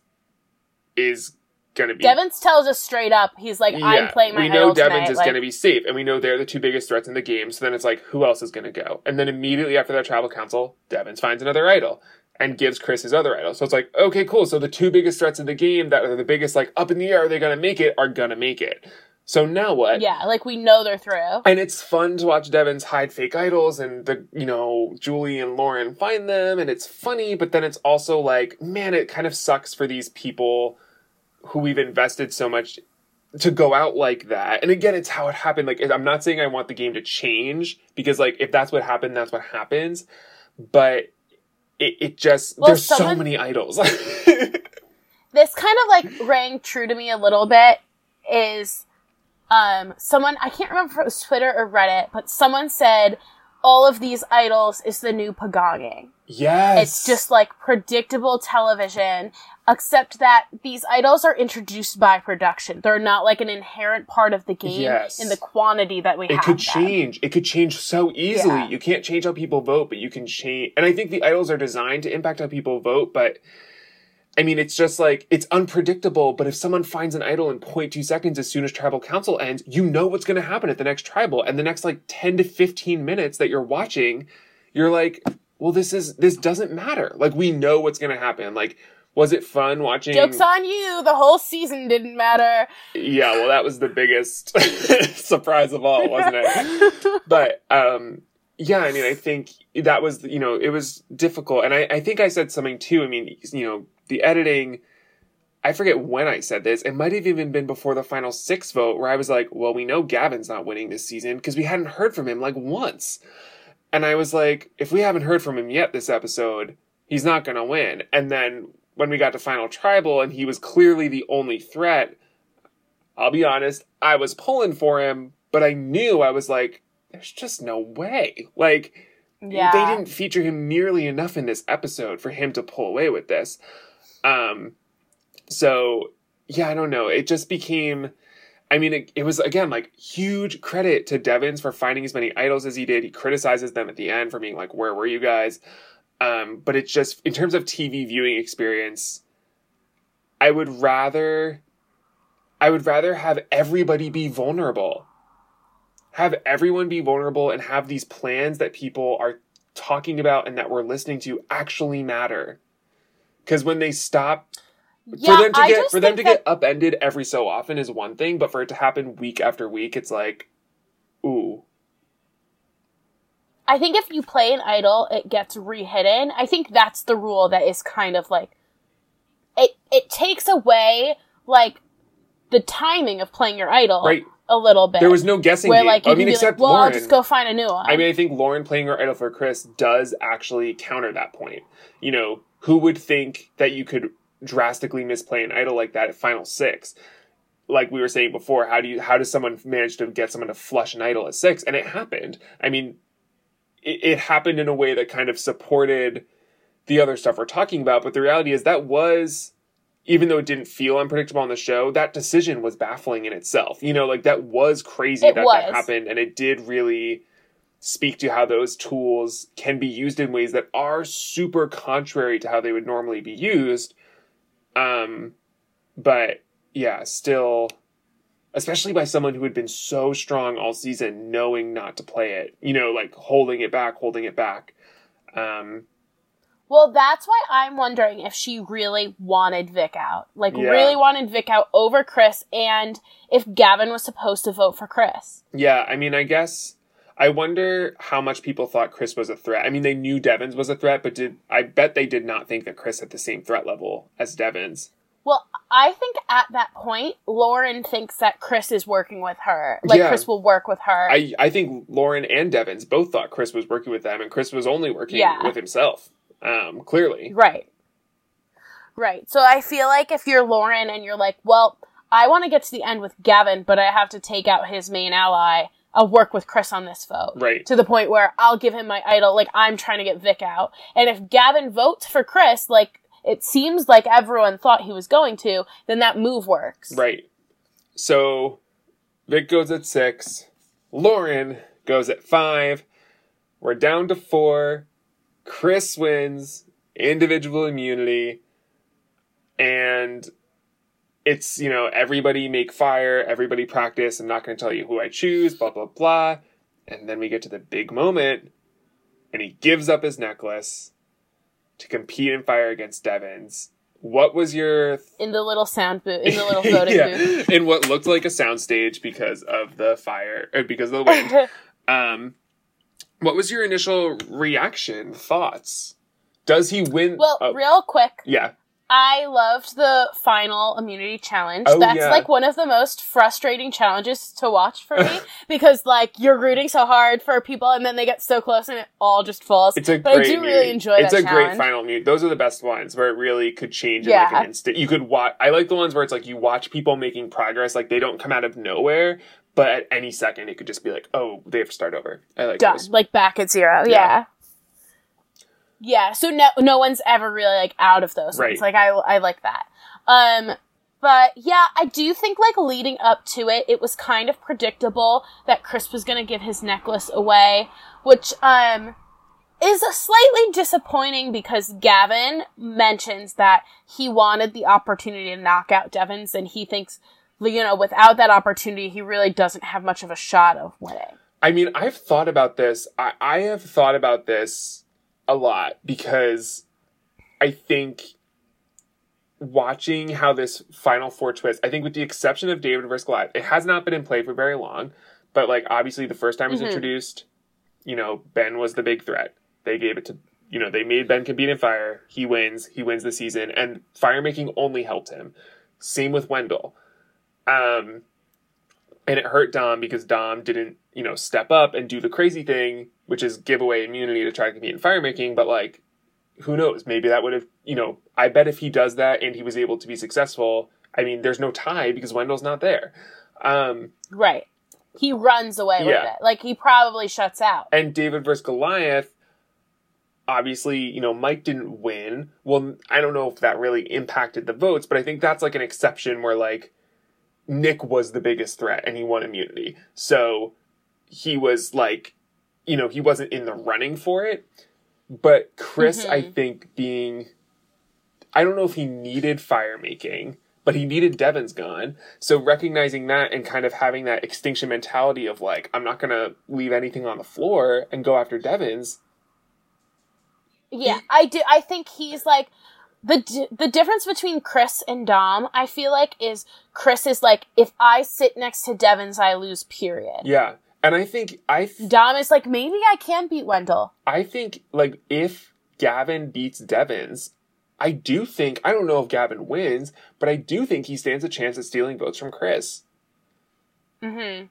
is going to be. Devens tells us straight up, he's like, I'm playing my We know Devens tonight. is like, going to be safe, and we know they're the two biggest threats in the game. So then it's like, who else is going to go? And then immediately after that travel council, Devens finds another idol and gives Chris his other idol. So it's like, okay, cool. So the two biggest threats in the game that are the biggest, like up in the air, are they going to make it? Are going to make it. So now what? Yeah, like we know they're through. And it's fun to watch Devens hide fake idols and the, you know, Julie and Lauren find them and it's funny, but then it's also like, man, it kind of sucks for these people who we've invested so much to go out like that. And again, it's how it happened. Like, I'm not saying I want the game to change because, like, if that's what happened, that's what happens. But it, it just, Well, there's so many idols. this kind of like rang true to me a little bit is um someone I can't remember if it was Twitter or Reddit, but someone said all of these idols is the new pagonging. yes. It's just like predictable television, except that these idols are introduced by production. They're not like an inherent part of the game Yes. in the quantity that we it have. could them. change. It could change so easily. Yeah. You can't change how people vote, but you can change. And I think the idols are designed to impact how people vote, but I mean, it's just like it's unpredictable. But if someone finds an idol in 0.2 seconds as soon as tribal council ends, you know what's going to happen at the next tribal, and the next like 10 to 15 minutes that you're watching, you're like, well, this is this doesn't matter. Like we know what's going to happen. Like. Was it fun watching? Joke's on you. The whole season didn't matter. Yeah, well, that was the biggest surprise of all, wasn't it? but um, yeah, I mean, I think that was you know it was difficult, and I, I think I said something too. I mean, you know, the editing. I forget when I said this. It might have even been before the final six vote, where I was like, "Well, we know Gavin's not winning this season because we hadn't heard from him like once," and I was like, "If we haven't heard from him yet this episode, he's not going to win." And then when we got to final tribal, and he was clearly the only threat. I'll be honest, I was pulling for him, but I knew I was like, there's just no way. Like, Yeah. they didn't feature him nearly enough in this episode for him to pull away with this. Um, so yeah, I don't know. It just became. I mean, it, it was again like huge credit to Devens for finding as many idols as he did. He criticizes them at the end for being like, "Where were you guys?" Um, but it's just in terms of TV viewing experience, I would rather, I would rather have everybody be vulnerable, have everyone be vulnerable, and have these plans that people are talking about and that we're listening to actually matter. Because when they stop yeah, for them to I get for them to think get upended every so often is one thing, but for it to happen week after week, it's like, I think if you play an idol, it gets rehidden. I think that's the rule that is kind of like it it takes away like the timing of playing your idol right. a little bit. There was no guessing where game. like I mean, except like, well, Lauren. I'll just go find a new one. I mean, I think Lauren playing her idol for Chris does actually counter that point. You know, who would think that you could drastically misplay an idol like that at Final Six? Like we were saying before, how do you how does someone manage to get someone to flush an idol at six? And it happened. I mean, it, it happened in a way that kind of supported the other stuff we're talking about. But the reality is that was, even though it didn't feel unpredictable on the show, that decision was baffling in itself. You know, like that was crazy It that was. that happened, and it did really speak to how those tools can be used in ways that are super contrary to how they would normally be used. Um, but yeah, still, especially by someone who had been so strong all season, knowing not to play it, you know, like holding it back, holding it back. Um, well, that's why I'm wondering if she really wanted Vic out. Like Yeah. really wanted Vic out over Chris and if Gavin was supposed to vote for Chris. yeah, I mean, I guess I wonder how much people thought Chris was a threat. I mean, they knew Devens was a threat, but did I bet they did not think that Chris had the same threat level as Devens. Well, I think at that point, Lauren thinks that Chris is working with her. Like Yeah. Chris will work with her. I, I think Lauren and Devens both thought Chris was working with them, and Chris was only working Yeah. with himself. Um, clearly, Right. Right. So I feel like if you're Lauren and you're like, well, I want to get to the end with Gavin, but I have to take out his main ally, I'll work with Chris on this vote. right? To the point where I'll give him my idol, like I'm trying to get Vic out. And if Gavin votes for Chris, like it seems like everyone thought he was going to, then that move works. Right. So Vic goes at six. Lauren goes at five. We're down to four. Chris wins individual immunity, and it's you know everybody make fire, everybody practice. I'm not going to tell you who I choose, blah blah blah, and then we get to the big moment, and he gives up his necklace to compete in fire against Devens. What was your in the little sound booth, in the little voting yeah, booth. in what looked like a soundstage because of the fire or because of the wind? um, what was your initial reaction, thoughts? Does he win? well, oh, real quick, yeah, I loved the final immunity challenge. Oh, That's yeah. like one of the most frustrating challenges to watch for me because like you're rooting so hard for people and then they get so close and it all just falls. it's a but great. I do mute. really enjoy It's a great final mute. Those are the best ones where it really could change in like an instant. You could watch. I like the ones where it's like you watch people making progress, like they don't come out of nowhere, but at any second it could just be like, oh, they have to start over. I like Done. those. Like back at zero. Yeah. Yeah. Yeah. So no no one's ever really like out of those Right. ones. Like I I like that. Um but yeah, I do think like leading up to it, it was kind of predictable that Chris was gonna give his necklace away, which um is a slightly disappointing because Gavin mentions that he wanted the opportunity to knock out Devens and he thinks you know, without that opportunity, he really doesn't have much of a shot of winning. I mean, I've thought about this. I, I have thought about this a lot because I think watching how this Final Four twist, I think with the exception of David versus Goliath, it has not been in play for very long. But like obviously the first time it was Mhm. introduced, you know, Ben was the big threat. They gave it to you know, they made Ben compete in fire. He wins. He wins the season. And fire making only helped him. Same with Wendell. Um and it hurt Dom because Dom didn't, you know, step up and do the crazy thing, which is give away immunity to try to compete in fire making. But like, who knows? Maybe that would have, you know, I bet if he does that and he was able to be successful, I mean, there's no tie because Wendell's not there. Um, Right. He runs away with Yeah. it. Like he probably shuts out. and David versus Goliath, obviously, you know, Mike didn't win. Well, I don't know if that really impacted the votes, but I think that's like an exception where like Nick was the biggest threat and he won immunity. So he was like, you know, he wasn't in the running for it. But Chris, I Mhm. think being, I don't know if he needed fire making, but he needed Devens gun. So recognizing that and kind of having that extinction mentality of like, I'm not going to leave anything on the floor and go after Devens. Yeah, I do. I think he's like the di- the difference between Chris and Dom. I feel like is Chris is like if I sit next to Devens, I lose. Period. Yeah. And I think, I, th- Dom is like maybe I can beat Wendell. I think like if Gavin beats Devens, I do think, I don't know if Gavin wins, but I do think he stands a chance at stealing votes from Chris. Mm-hmm.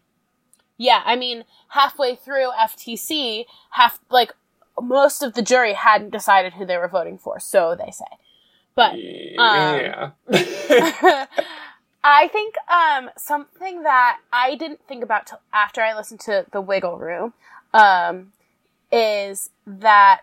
Yeah, I mean halfway through FTC, half like most of the jury hadn't decided who they were voting for, so they say. But yeah. I think um, something that I didn't think about till after I listened to the Wiggle Room um, is that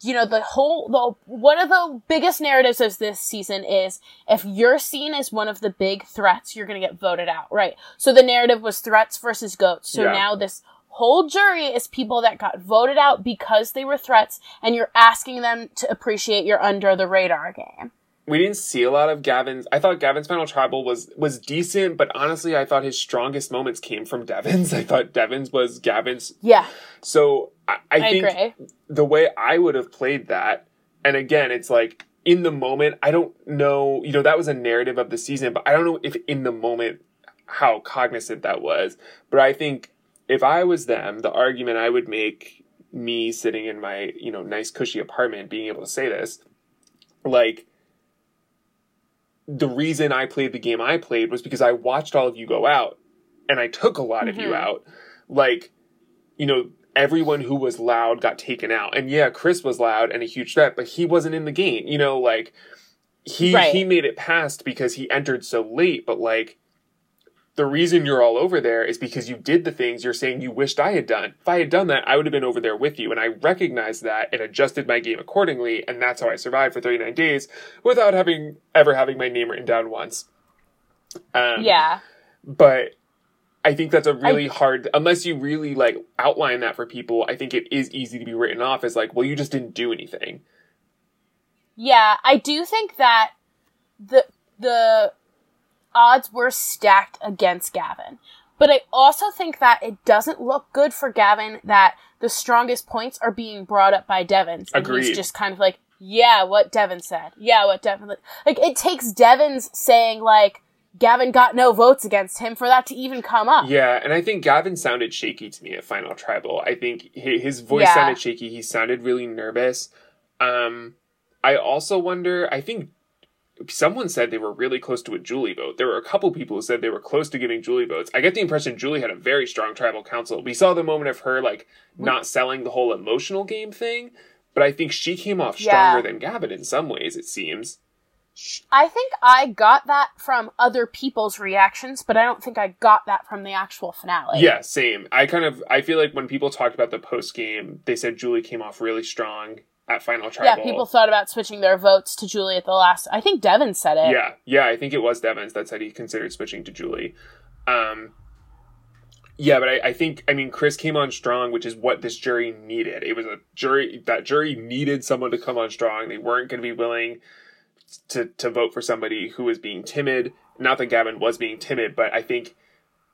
you know the whole the one of the biggest narratives of this season is if you're seen as one of the big threats, you're going to get voted out, right? So the narrative was threats versus goats. So Yeah. now this whole jury is people that got voted out because they were threats, and you're asking them to appreciate your under the radar game. We didn't see a lot of Gavin's. I thought Gavin's final tribal was was decent, but honestly, I thought his strongest moments came from Devens. I thought Devens was Gavin's. Yeah, So I, I I, think agree. the way I would have played that, and again, it's like in the moment, I don't know, you know, that was a narrative of the season, but I don't know if in the moment how cognizant that was. But I think if I was them, the argument I would make, me sitting in my, you know, nice cushy apartment, being able to say this, like, the reason I played the game I played was because I watched all of you go out and I took a lot of you Mhm. out. Like, you know, everyone who was loud got taken out. And yeah, Chris was loud and a huge threat, but he wasn't in the game. You know, like he Right. he made it past because he entered so late, but like the reason you're all over there is because you did the things you're saying you wished I had done. If I had done that, I would have been over there with you. And I recognized that and adjusted my game accordingly. And that's how I survived for 39 days without having ever having my name written down once. Um, Yeah. but I think that's a really hard unless you really like outline that for people. I think it is easy to be written off as like, well, you just didn't do anything. Yeah, I do think that the the odds were stacked against Gavin. But I also think that it doesn't look good for Gavin that the strongest points are being brought up by Devin. And Agreed. He's just kind of like, yeah, what Devin said. Yeah, what Devin like it takes Devens saying like Gavin got no votes against him for that to even come up. Yeah, and I think Gavin sounded shaky to me at Final Tribal. I think his voice Yeah. sounded shaky. He sounded really nervous. Um, I also wonder. I think someone said they were really close to a Julie vote. There were a couple people who said they were close to giving Julie votes. I get the impression Julie had a very strong tribal council. We saw the moment of her like not selling the whole emotional game thing, but I think she came off stronger Yeah. than Gavin in some ways. It seems. I think I got that from other people's reactions, but I don't think I got that from the actual finale. Yeah, same. I kind of I feel like when people talked about the post game, they said Julie came off really strong at Final Tribal. Yeah, people thought about switching their votes to Julie at the last. I think Devin said it. Yeah, yeah, I think it was Devens that said he considered switching to Julie. Um, yeah, but I, I think I mean Chris came on strong, which is what this jury needed. It was a jury that jury needed someone to come on strong. They weren't going to be willing to to vote for somebody who was being timid. Not that Gavin was being timid, but I think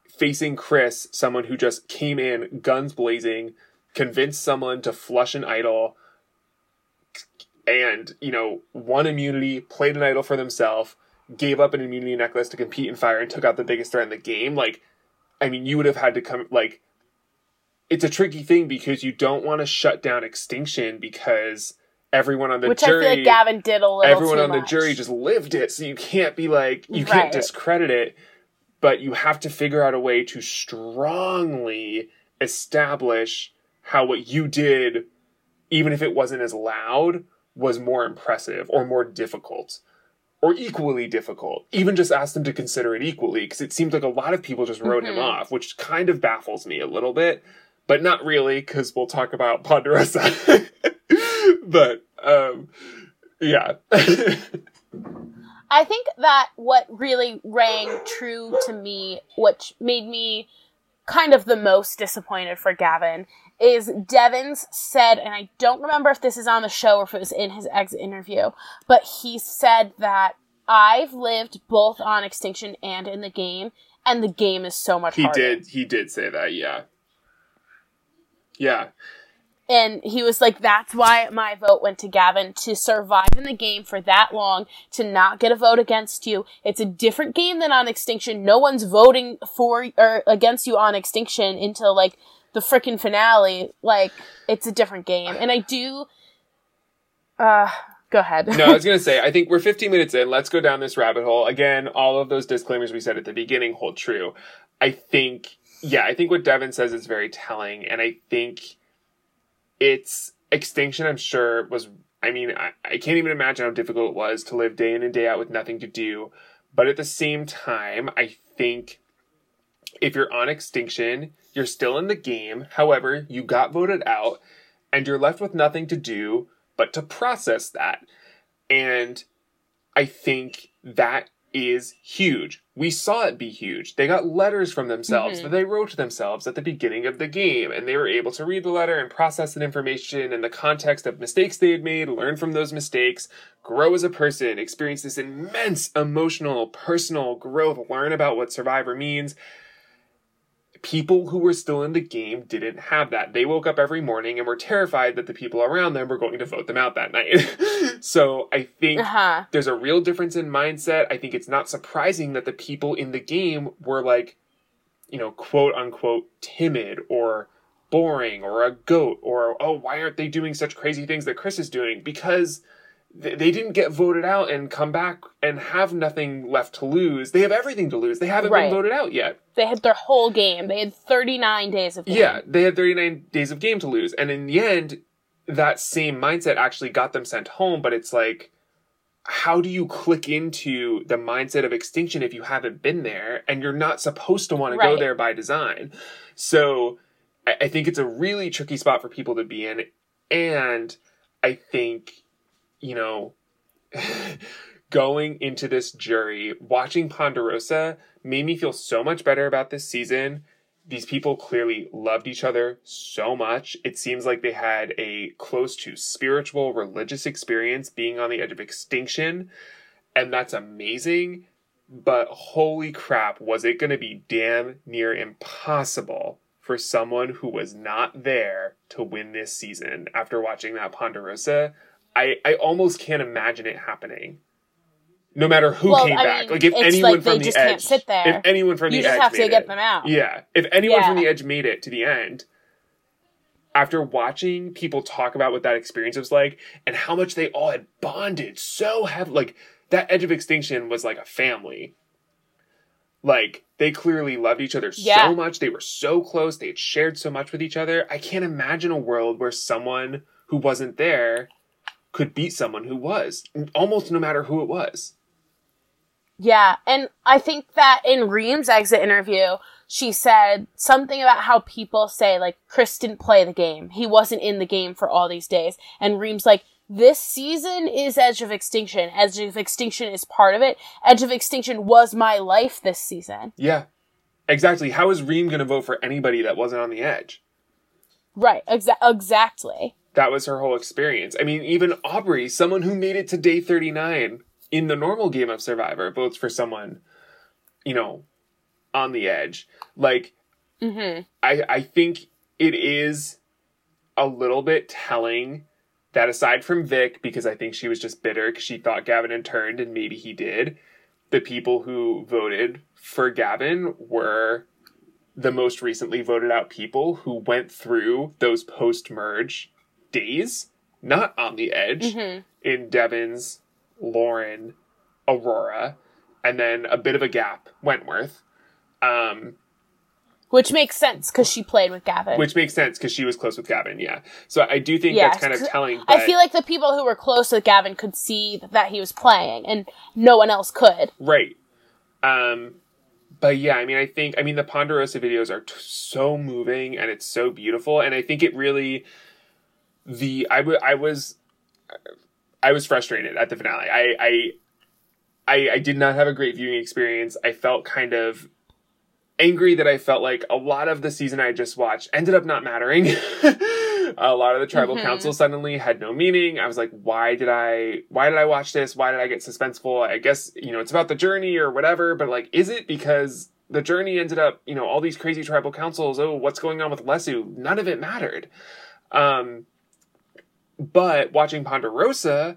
facing Chris, someone who just came in guns blazing, convinced someone to flush an idol, and you know won immunity, played an idol for themselves, gave up an immunity necklace to compete in fire, and took out the biggest threat in the game. Like, I mean, you would have had to come like. It's a tricky thing because you don't want to shut down extinction because everyone on the Which jury, I feel like Gavin did a little. everyone on the much. jury just lived it, so you can't be like you Right. can't discredit it, but you have to figure out a way to strongly establish how what you did, even if it wasn't as loud, was more impressive or more difficult. Or equally difficult. Even just ask them to consider it equally, because it seemed like a lot of people just wrote him Mhm. off, which kind of baffles me a little bit, but not really, because we'll talk about Ponderosa. but, um, yeah. I think that what really rang true to me, which made me kind of the most disappointed for Gavin, is Devens said, and I don't remember if this is on the show or if it was in his exit interview, but he said that I've lived both on Extinction and in the game, and the game is so much he harder. did, he did say that, yeah. Yeah. And he was like, that's why my vote went to Gavin to survive in the game for that long, to not get a vote against you. It's a different game than on Extinction. No one's voting for or against you on Extinction until like the freaking finale. Like, it's a different game. And I do, uh, go ahead. no, I was gonna say, I think we're 15 minutes in. Let's go down this rabbit hole. Again, all of those disclaimers we said at the beginning hold true. I think, yeah, I think what Devin says is very telling, and I think it's extinction. I'm sure was. I mean, I, I can't even imagine how difficult it was to live day in and day out with nothing to do. But at the same time, I think if you're on extinction, you're still in the game. However, you got voted out, and you're left with nothing to do but to process that. And I think that is huge. We saw it be huge. They got letters from themselves Mhm. that they wrote to themselves at the beginning of the game, and they were able to read the letter and process that information in the context of mistakes they had made, learn from those mistakes, grow as a person, experience this immense emotional, personal growth, learn about what Survivor means people who were still in the game didn't have that. They woke up every morning and were terrified that the people around them were going to vote them out that night. so I think Uh-huh. there's a real difference in mindset. I think it's not surprising that the people in the game were like, you know, quote unquote timid or boring or a goat or, oh, why aren't they doing such crazy things that Chris is doing? Because they didn't get voted out and come back and have nothing left to lose. They have everything to lose. They haven't Right. been voted out yet. They had their whole game. They had 39 days of game. Yeah, they had 39 days of game to lose. And in the end, that same mindset actually got them sent home. But it's like, how do you click into the mindset of extinction if you haven't been there and you're not supposed to want to go there by design? So I think it's a really tricky spot for people to be in. And I think, you know, going into this jury, watching Ponderosa made me feel so much better about this season these people clearly loved each other so much. It seems like they had a close to spiritual, religious experience being on the edge of extinction. And that's amazing. But holy crap, was it going to be damn near impossible for someone who was not there to win this season after watching that Ponderosa? I, I almost can't imagine it happening no matter who Well, came I back. mean, like if anyone like from they the just edge, can't sit there. if anyone from You the just edge have to get it- them out. Yeah, if anyone from the edge made it to the end, after watching people talk about what that experience was like and how much they all had bonded so heavy, like that edge of extinction was like a family. Like they clearly loved each other Yeah. so much. They were so close. They had shared so much with each other. I can't imagine a world where someone who wasn't there could beat someone who was, almost no matter who it was. Yeah, and I think that in Reem's exit interview, she said something about how people say like Chris didn't play the game. He wasn't in the game for all these days. And Reem's like, this season is Edge of Extinction. Edge of Extinction is part of it. Edge of Extinction was my life this season. Yeah, exactly. How is Reem going to vote for anybody that wasn't on the edge? Right, exa- exactly. That was her whole experience. I mean, even Aubry, someone who made it to day 39 in the normal game of Survivor, votes for someone, you know, on the edge. Like, Mm-hmm. I, I think it is a little bit telling that aside from Vic, because I think she was just bitter because she thought Gavin had turned and maybe he did, the people who voted for Gavin were the most recently voted out people who went through those post merge days, not on the edge, Mm-hmm. in Devens, Lauren, Aurora, and then a bit of a gap, Wentworth. Um, Which makes sense because she played with Gavin. which makes sense because she was close with Gavin, yeah. So I do think Yeah, that's kind of telling. I feel like the people who were close with Gavin could see that he was playing, and no one else could. Right. Um, but yeah, I mean, I think, I mean, the Ponderosa videos are t- so moving and it's so beautiful. And I think it really, the, I, w- I was, I was frustrated at the finale. I, I, I, I did not have a great viewing experience. I felt kind of angry that I felt like a lot of the season I just watched ended up not mattering. a lot of the tribal Mhm. council suddenly had no meaning. I was like, why did I why did I watch this? Why did I get suspenseful? I guess, you know, it's about the journey or whatever, but like is it because the journey ended up, you know, all these crazy tribal councils, oh, what's going on with Lesu? None of it mattered. Um but watching Ponderosa,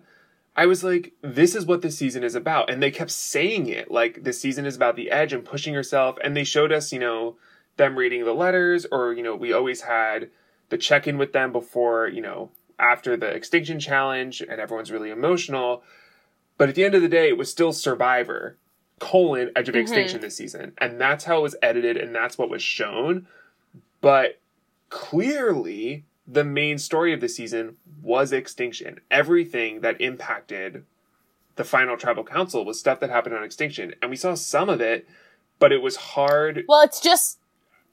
I was like, this is what this season is about. And they kept saying it like this season is about the edge and pushing yourself. And they showed us, you know, them reading the letters, or, you know, we always had the check in with them before, you know, after the extinction challenge, and everyone's really emotional. But at the end of the day, it was still Survivor, colon, Edge of Mhm. Extinction this season. And that's how it was edited, and that's what was shown. But clearly, the main story of the season was extinction. Everything that impacted the final tribal council was stuff that happened on extinction. And we saw some of it, but it was hard. Well, it's just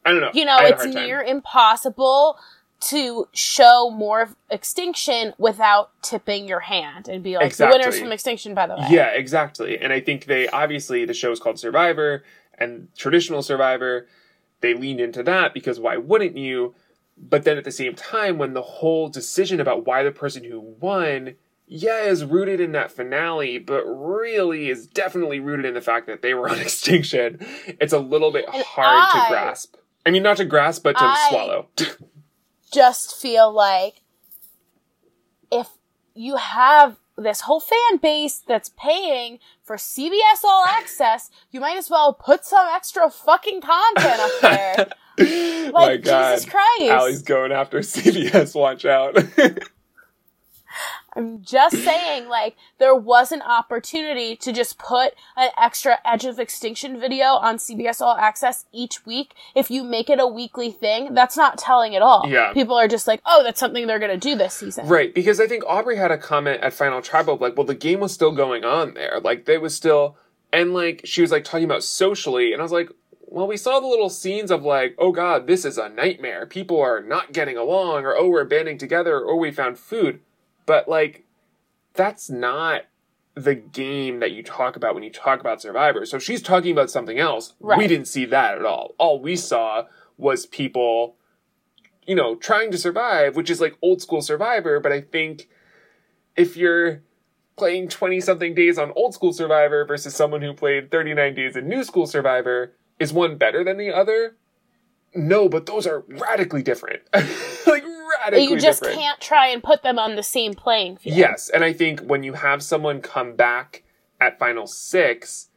I don't know. you know, I had a it's near impossible to show more of extinction without tipping your hand and be like the winners from extinction by the way. Yeah, exactly. And I think they obviously the show is called Survivor and traditional Survivor, they leaned into that because why wouldn't you? But then at the same time, when the whole decision about why the person who won, yeah, is rooted in that finale, but really is definitely rooted in the fact that they were on extinction, it's a little bit And hard I- to grasp. I mean, not to grasp, but to I- swallow. Just feel like if you have this whole fan base that's paying for CBS All Access, you might as well put some extra fucking content up there. My Like God. Jesus Christ. Allie's going after CBS. Watch out. I'm just saying, like, there was an opportunity to just put an extra Edge of Extinction video on CBS All Access each week. If you make it a weekly thing, that's not telling at all. Yeah. People are just like, oh, that's something they're gonna do this season. Right, because I think Aubry had a comment at Final Tribal like, well, the game was still going on there. Like, they was still, and like, she was like talking about socially, and I was like, well, we saw the little scenes of like, oh god, this is a nightmare. People are not getting along, or oh, we're banding together, or oh, we found food. But like, that's not the game that you talk about when you talk about Survivor. So she's talking about something else. We didn't see that at all. All we saw was people, you know, trying to survive, which is like old school Survivor. But I think if you're playing 20 something days on old school Survivor versus someone who played 39 days in new school Survivor, is one better than the other? No, but those are radically different. like radically different. You just different. can't try and put them on the same playing field. Yes, and I think when you have someone come back at final six,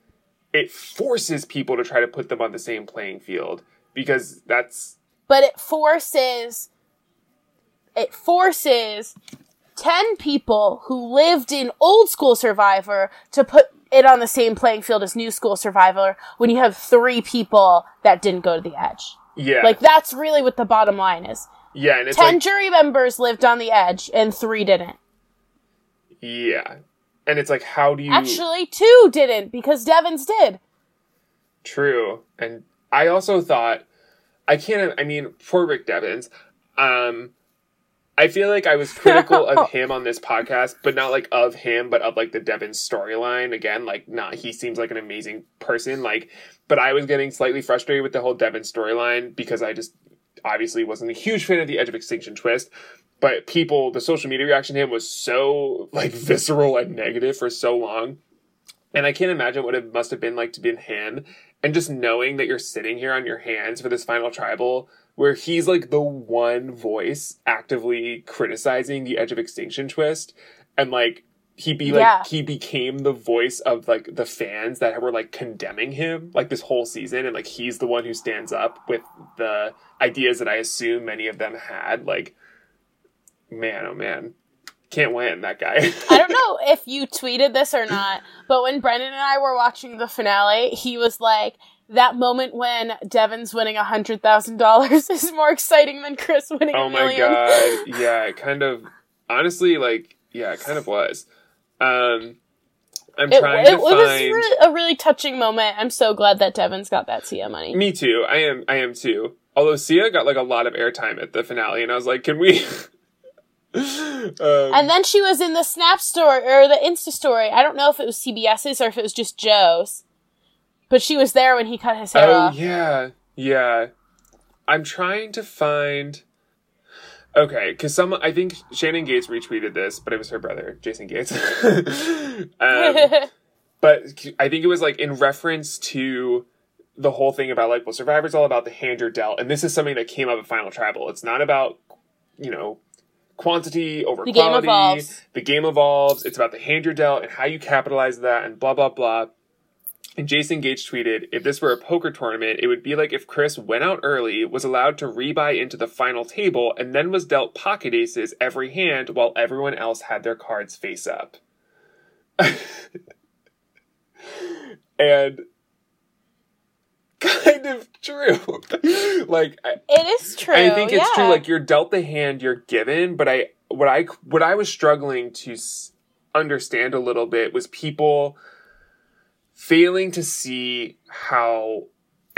it forces people to try to put them on the same playing field because that's but it forces it forces 10 people who lived in old school survivor to put it on the same playing field as new school survivor when you have three people that didn't go to the edge. Yeah, like that's really what the bottom line is. Yeah, and it's 10 like jury members lived on the edge and three didn't. Yeah, and it's like how do you actually two didn't because Devens did. True. And I also thought I can't I mean, for Rick Devens, um I feel like I was critical of him on this podcast, but not like of him, but of like the Devens storyline. Again, like not he seems like an amazing person. Like but I was getting slightly frustrated with the whole Devin storyline because I just obviously wasn't a huge fan of the Edge of Extinction twist. But people, the social media reaction to him was so like visceral and negative for so long. And I can't imagine what it must have been like to be in him and just knowing that you're sitting here on your hands for this final tribal where he's like the one voice actively criticizing the Edge of Extinction twist and like he be like Yeah. he became the voice of like the fans that were like condemning him like this whole season and like he's the one who stands up with the ideas that I assume many of them had. Like man oh man. Can't win that guy. I don't know if you tweeted this or not, but when Brendan and I were watching the finale, he was like, that moment when Devens winning a hundred thousand dollars is more exciting than Chris winning Oh my god. Yeah, it kind of honestly like yeah, it kind of was. Um I'm It, trying it to was find really, a really touching moment. I'm so glad that Devens got that Sia money. Me too. I am I am too. Although Sia got like a lot of airtime at the finale and I was like, can we um, And then she was in the Snap story or the Insta story. I don't know if it was CBS's or if it was just Joe's, but she was there when he cut his hair Oh off. yeah. Yeah. I'm trying to find Okay, because some I think Shannon Gates retweeted this, but it was her brother, Jason Gates. um, but I think it was like in reference to the whole thing about like, well, Survivor's all about the hand you're dealt, and this is something that came up at Final Tribal. It's not about, you know, quantity over The quality. evolves. The game evolves. It's about the hand you're dealt and how you capitalize that, and blah blah blah. And Jason Gage tweeted, if this were a poker tournament, it would be like if Chris went out early, was allowed to rebuy into the final table, and then was dealt pocket aces every hand while everyone else had their cards face up. and kind of true. like it is true. I think it's yeah. true. Like you're dealt the hand you're given, but I what I what I was struggling to s- understand a little bit was people failing to see how.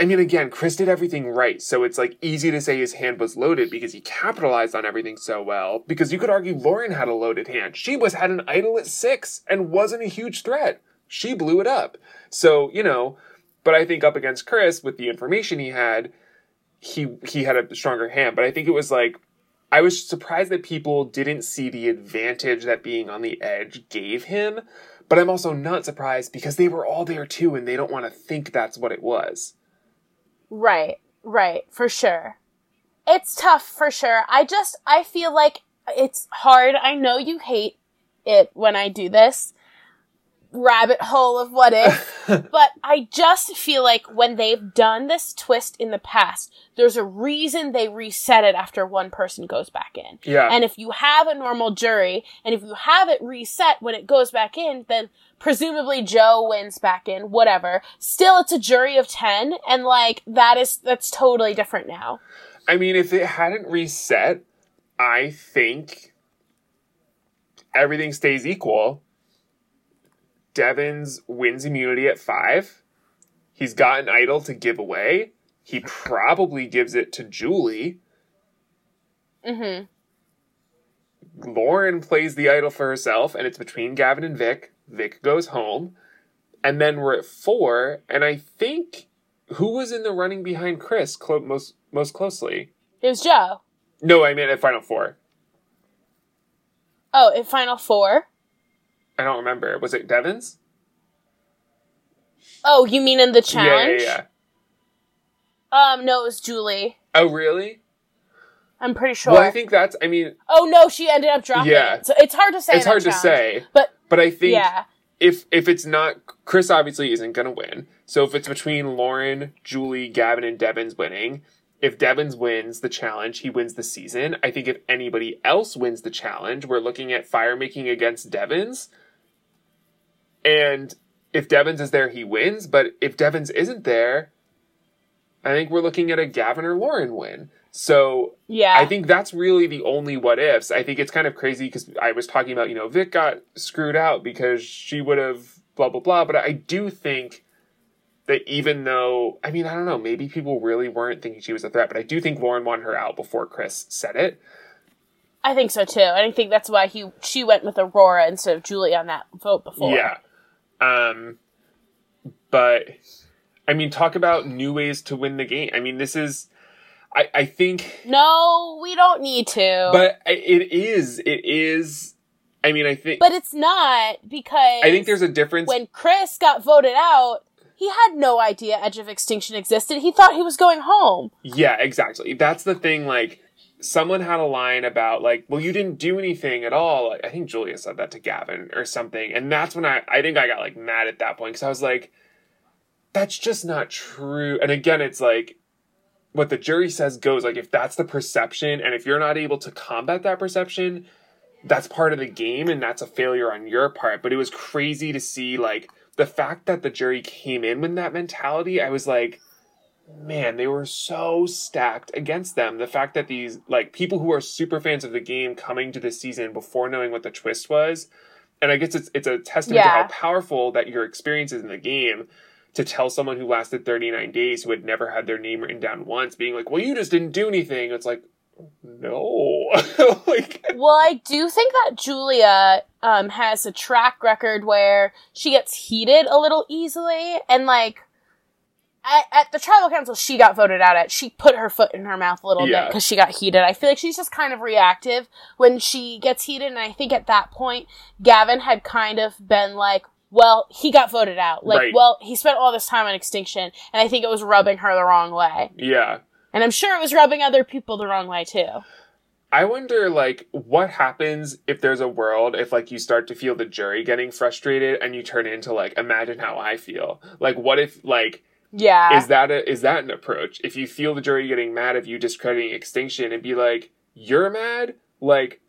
I mean, again, Chris did everything right, so it's like easy to say his hand was loaded because he capitalized on everything so well. Because you could argue Lauren had a loaded hand. She was had an idol at six and wasn't a huge threat. She blew it up. So you know, but I think up against Chris with the information he had, he he had a stronger hand. But I think it was like I was surprised that people didn't see the advantage that being on the edge gave him. But I'm also not surprised because they were all there too, and they don't want to think that's what it was. Right, right, for sure. It's tough for sure. I just I feel like it's hard. I know you hate it when I do this rabbit hole of what if, but I just feel like when they've done this twist in the past, there's a reason they reset it after one person goes back in. Yeah. And if you have a normal jury, and if you have it reset when it goes back in, then presumably Joe wins back in, whatever. Still, it's a jury of 10, and like, that is, that's totally different now. I mean, if it hadn't reset, I think everything stays equal. Devens wins immunity at five. He's got an idol to give away. He probably gives it to Julie. hmm Lauren plays the idol for herself, and it's between Gavin and Vic. Vic goes home. And then we're at four, and I think who was in the running behind Chris? Clo- most most closely? It was Joe. No, I meant at Final Four. Oh, in Final Four. I don't remember. Was it Devens? Oh, you mean in the challenge? yeah, yeah. yeah. Um, no, it was Julie. Oh, really? I'm pretty sure. Well, I think that's. I mean, oh no, she ended up dropping Yeah. it. So it's hard to say. it's hard to say, But but I think yeah, if if it's not Chris, obviously isn't going to win. So if it's between Lauren, Julie, Gavin, and Devens winning, if Devens wins the challenge, he wins the season. I think if anybody else wins the challenge, we're looking at fire making against Devens. And if Devens is there, he wins. But if Devens isn't there, I think we're looking at a Gavin or Lauren win. So yeah. I think that's really the only what ifs. I think it's kind of crazy because I was talking about, you know, Vic got screwed out because she would have blah, blah, blah. But I do think that even though, I mean, I don't know, maybe people really weren't thinking she was a threat, but I do think Lauren wanted her out before Chris said it. I think so too. And I think that's why he she went with Aurora instead of Julie on that vote before. Yeah. Um, but I mean, talk about new ways to win the game. I mean, this is, I, I think. No, we don't need to. But it is. It is. I mean, I think. But it's not because I think there's a difference. when Chris got voted out, he had no idea Edge of Extinction existed. He thought he was going home. yeah, exactly. That's the thing. Like, someone had a line about like, "Well, you didn't do anything at all." I think Julia said that to Gavin or something, and that's when I I think I got like mad at that point because I was like, "That's just not true." And again, it's like. What the jury says goes. Like, if that's the perception, and if you're not able to combat that perception, that's part of the game and that's a failure on your part but it was crazy to see like the fact that the jury came in with that mentality i was like man they were so stacked against them. The fact that these like people who are super fans of the game coming to this season before knowing what the twist was and i guess it's it's a testament to how powerful that your experience is in the game to tell someone who lasted 39 days who had never had their name written down once being like well you just didn't do anything. It's like no. Like Well, I do think that Julia um, has a track record where she gets heated a little easily, and like at, at the tribal council, she got voted out at. She put her foot in her mouth a little bit because she got heated. I feel like she's just kind of reactive when she gets heated, and I think at that point, Gavin had kind of been like. Well, he got voted out. Like, Right. well, he spent all this time on extinction, and I think it was rubbing her the wrong way. yeah And I'm sure it was rubbing other people the wrong way too. I wonder, like, what happens if there's a world if, like, you start to feel the jury getting frustrated and you turn into, like, imagine how I feel. Like, what if, like, Yeah. is that a, is that an approach? If you feel the jury getting mad of you discrediting extinction and be like, you're mad? Like,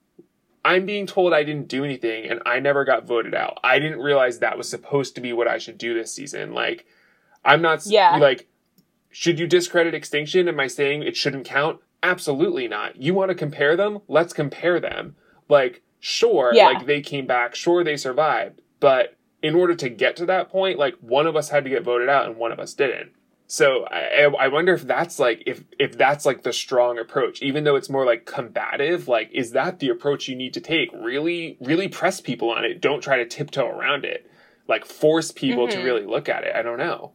I'm being told I didn't do anything and I never got voted out. I didn't realize that was supposed to be what I should do this season. Like, I'm not, Yeah. like, should you discredit extinction? Am I saying it shouldn't count? Absolutely not. You want to compare them? Let's compare them. Like, sure, Yeah. like they came back, sure they survived, but in order to get to that point, like one of us had to get voted out and one of us didn't. So I, I wonder if that's like if if that's like the strong approach, even though it's more like combative. Like, is that the approach you need to take? Really, really press people on it. Don't try to tiptoe around it. Like force people to Mhm. really look at it. I don't know.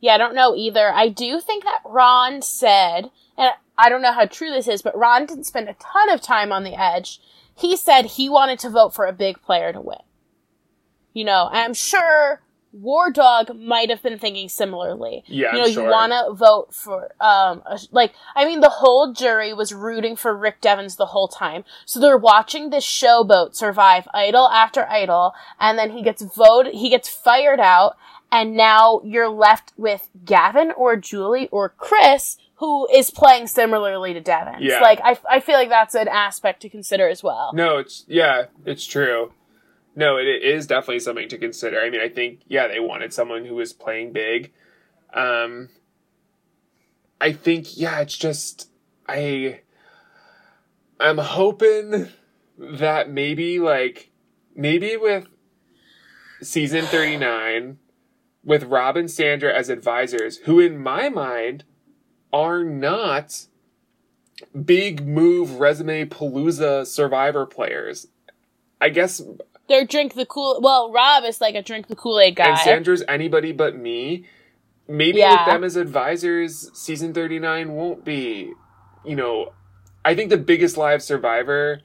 Yeah, I don't know either. I do think that Ron said, and I don't know how true this is, but Ron didn't spend a ton of time on the edge. He said he wanted to vote for a big player to win. You know, I'm sure War Dog might have been thinking similarly. Yeah, you know, I'm sure. you want to vote for, um, a, like, I mean, the whole jury was rooting for Rick Devens the whole time. So they're watching this showboat survive idol after idol, and then he gets voted, he gets fired out, and now you're left with Gavin or Julie or Chris, who is playing similarly to Devens. Yeah. Like, I, I feel like that's an aspect to consider as well. No, it's yeah, it's true. No, it, is definitely something to consider. I mean, I think yeah, they wanted someone who was playing big. Um, I think yeah, it's just I. I'm hoping that maybe like maybe with season 39 with Rob and Sandra as advisors who in my mind are not big move resume palooza survivor players i guess They're drink the cool, well, Rob is like a drink the Kool-Aid guy. and sandra's anybody but me maybe Yeah. with them as advisors, season 39 won't be, you know, I think the biggest live survivor.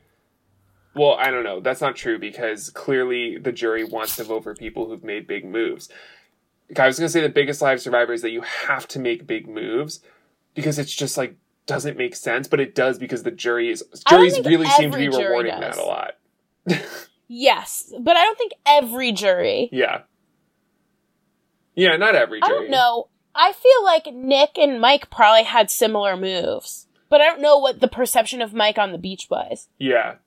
Well, I don't know. That's not true because clearly the jury wants to vote for people who've made big moves. I was going to say the biggest live survivor is that you have to make big moves because it's just like doesn't make sense, but it does because the jury is juries really seem to be rewarding that a lot. Yes, but I don't think every jury. Yeah. Yeah, not every jury. I don't know. I feel like Nick and Mike probably had similar moves, but I don't know what the perception of Mike on the beach was. Yeah.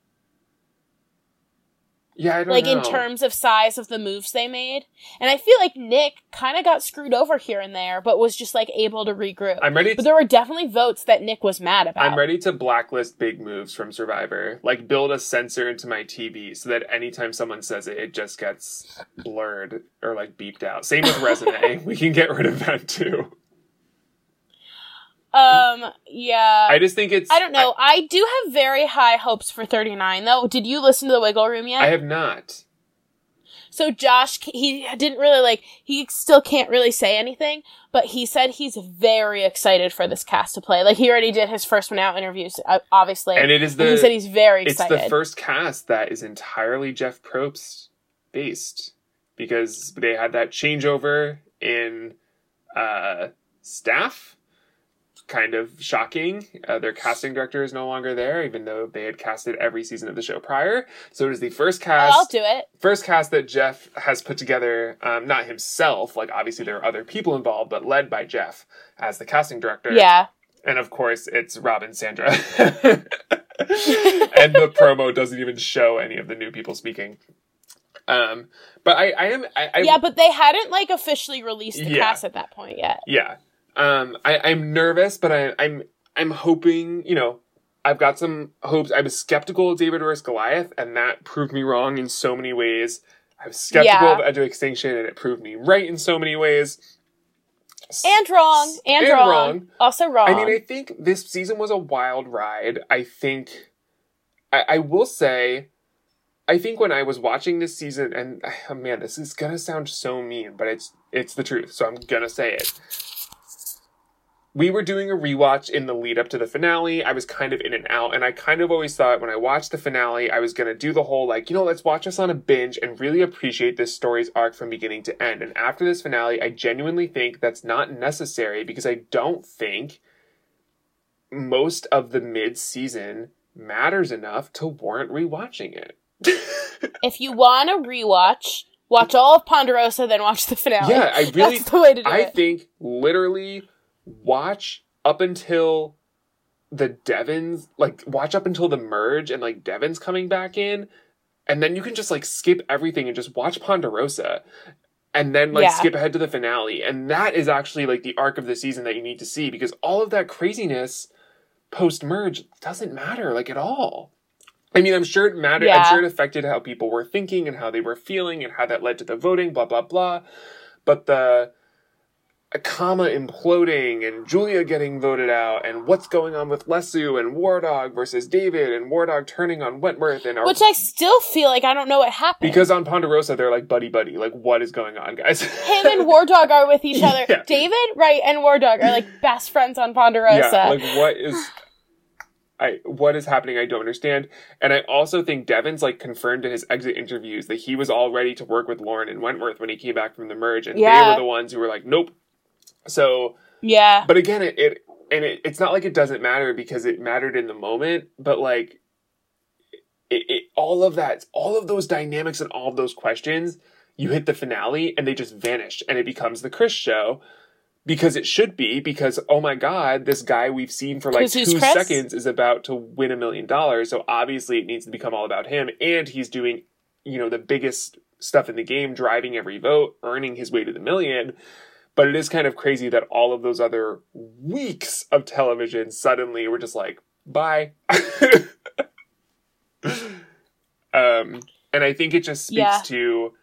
Yeah, I don't Like know. in terms of size of the moves they made. And I feel like Nick kind of got screwed over here and there, but was just like able to regroup. I'm ready but there were definitely votes that Nick was mad about. I'm ready to blacklist big moves from Survivor. Like build a sensor into my TV so that anytime someone says it, it just gets blurred or like beeped out. Same with resume. we can get rid of that too. Um, yeah. I just think it's I don't know. I, do have very high hopes for 39 though. Did you listen to the Wiggle Room yet? I, I have not. So Josh, he didn't really like, he still can't really say anything, but he said he's very excited for this cast to play. Like he already did his first one out interviews, obviously. And it is And he the said he's very excited. it's the first cast that is entirely Jeff Probst based because they had that changeover in uh, staff. Kind of shocking. Uh, their casting director is no longer there, even though they had casted every season of the show prior. So it is the first Oh, cast I'll do it. first cast that Jeff has put together, um, not himself, like obviously there are other people involved, but led by Jeff as the casting director. Yeah. And of course, it's Rob and Sandra. and the promo doesn't even show any of the new people speaking. Um, but I, I am, I, I yeah, but they hadn't like officially released the Yeah. cast at that point yet. yeah. Um, I, I'm nervous, but I, I'm, I'm hoping, you know, I've got some hopes. I was skeptical of David vs. Goliath, and that proved me wrong in so many ways. I was skeptical Yeah. of Edge of Extinction, and it proved me right in so many ways. And wrong. And, And wrong. wrong. Also wrong. I mean, I think this season was a wild ride. I think, I, I will say, I think when I was watching this season, and oh man, this is gonna sound so mean, but it's it's the truth, so I'm gonna say it. We were doing a rewatch in the lead up to the finale. I was kind of in and out, and I kind of always thought when I watched the finale, I was gonna do the whole like, you know, let's watch us on a binge and really appreciate this story's arc from beginning to end. And after this finale, I genuinely think that's not necessary because I don't think most of the mid season matters enough to warrant rewatching it. if you want to rewatch, watch all of Ponderosa, then watch the finale. Yeah, I really- That's the way to do I it. think literally watch up until the Devens, like watch up until the merge and like Devens coming back in, and then you can just like skip everything and just watch Ponderosa. And then like Yeah. skip ahead to the finale. And that is actually like the arc of the season that you need to see because all of that craziness post merge doesn't matter like at all. I mean, I'm sure it mattered. I'm sure it affected how people were thinking and how they were feeling and how that led to the voting, blah, blah, blah. But the Kama imploding and Julia getting voted out and what's going on with Lesu and War Dog versus David and War Dog turning on Wentworth and our, Which I still feel like I don't know what happened. because on Ponderosa they're like buddy buddy. Like what is going on, guys? him and War Dog are with each other. Yeah. David, right, and War Dog are like best friends on Ponderosa. Yeah, like what is I what is happening I don't understand. And I also think Devens like confirmed in his exit interviews that he was all ready to work with Lauren and Wentworth when he came back from the merge and they were the ones who were like, Nope. So yeah. but again it, it and it, it's not like it doesn't matter because it mattered in the moment, but like it, it all of that all of those dynamics and all of those questions, you hit the finale and they just vanish and it becomes the Chris show because it should be because oh my god this guy we've seen for like two Chris? seconds is about to win a million dollars so obviously it needs to become all about him and he's doing you know the biggest stuff in the game driving every vote earning his way to the million but it is kind of crazy that all of those other weeks of television suddenly were just like bye um and i think it just speaks Yeah. to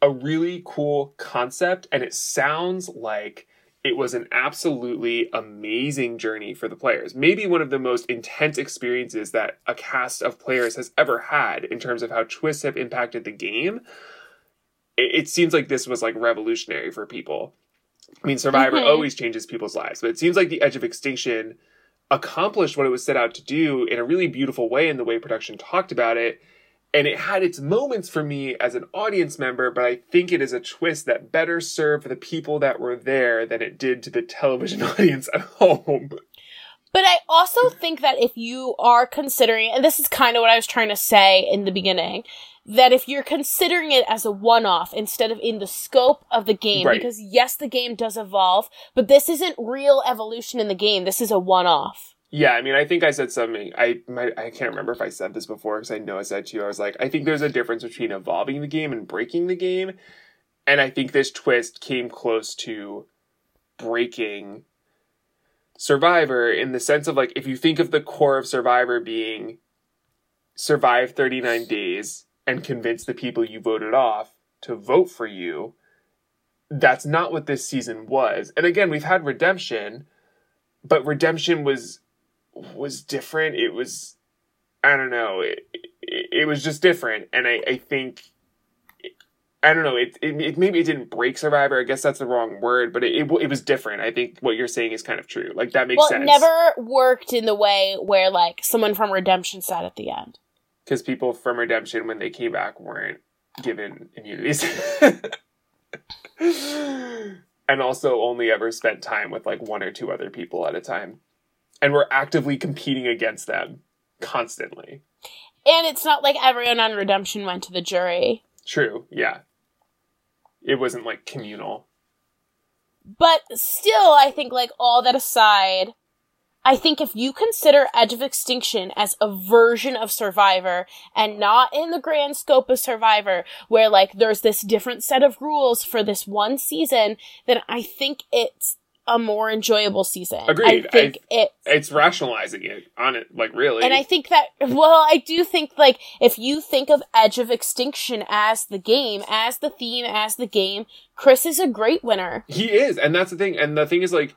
a really cool concept and it sounds like it was an absolutely amazing journey for the players. Maybe one of the most intense experiences that a cast of players has ever had in terms of how twists have impacted the game. It, it seems like this was like revolutionary for people. I mean, Survivor always changes people's lives, but it seems like the Edge of Extinction accomplished what it was set out to do in a really beautiful way in the way production talked about it. And it had its moments for me as an audience member, but I think it is a twist that better served the people that were there than it did to the television audience at home. But I also think that if you are considering, and this is kind of what I was trying to say in the beginning, that if you're considering it as a one off instead of in the scope of the game, Right. because yes, the game does evolve, but this isn't real evolution in the game. This is a one off. Yeah, I mean, I think I said something. I might, I can't remember if I said this before because I know I said to you. I was like, I think there's a difference between evolving the game and breaking the game, and I think this twist came close to breaking Survivor in the sense of like, if you think of the core of Survivor being survive 39 days and convince the people you voted off to vote for you, that's not what this season was. And again, we've had redemption, but redemption was was different. It was, I don't know, it, it, it was just different. And I, I think, I don't know, it, it, it maybe it didn't break Survivor. I guess that's the wrong word, but it, it, it was different. I think what you're saying is kind of true. Like that makes well, sense. it never worked in the way where like someone from Redemption sat at the end. Because people from Redemption, when they came back, weren't given immunities. and also only ever spent time with like one or two other people at a time. And were actively competing against them constantly. And it's not like everyone on Redemption went to the jury. True, yeah. It wasn't like communal. But still, I think, like, all that aside, I think if you consider Edge of Extinction as a version of Survivor and not in the grand scope of Survivor, where, like, there's this different set of rules for this one season, then I think it's a more enjoyable season. Agreed. I think it. It's rationalizing it on it, like really. And I think that, well, I do think, like, if you think of Edge of Extinction as the game, as the theme, as the game, Chris is a great winner. He is, and that's the thing. And the thing is, like,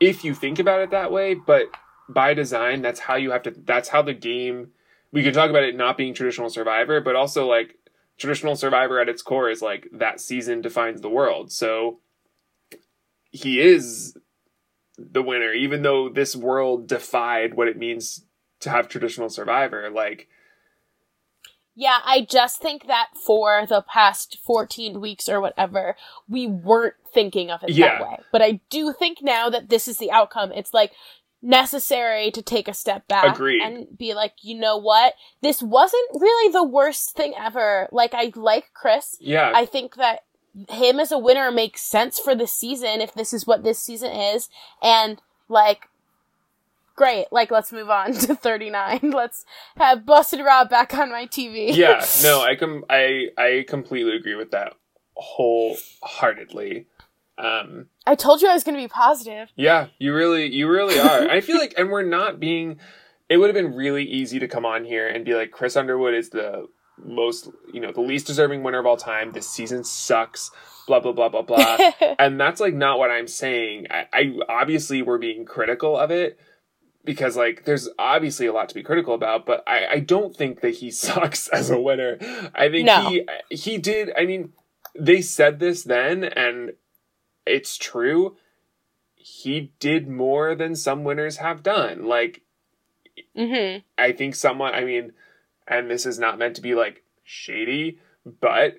if you think about it that way, but by design, that's how you have to. That's how the game. We can talk about it not being traditional Survivor, but also like traditional Survivor at its core is like that season defines the world. So he is the winner, even though this world defied what it means to have traditional Survivor. Like, Yeah, I just think that for the past 14 weeks or whatever, we weren't thinking of it Yeah. that way. But I do think now that this is the outcome, it's like necessary to take a step back Agreed. and be like, you know what? This wasn't really the worst thing ever. Like, I like Chris. yeah, I think that him as a winner makes sense for the season if this is what this season is. And like, great. Like, let's move on to 39. Let's have Boston Rob back on my TV. yeah, no, I com- I I completely agree with that wholeheartedly. Um, I told you I was going to be positive. yeah, you really, you really are. I feel like, and we're not being. It would have been really easy to come on here and be like, Chris Underwood is the most, you know, the least deserving winner of all time. This season sucks. Blah blah blah blah blah. and that's like not what I'm saying. I, I obviously we're being critical of it because like there's obviously a lot to be critical about, but I, I don't think that he sucks as a winner. I think No. he he did. I mean, they said this then, and it's true. He did more than some winners have done. Like hmm I think someone, I mean, and this is not meant to be like shady, but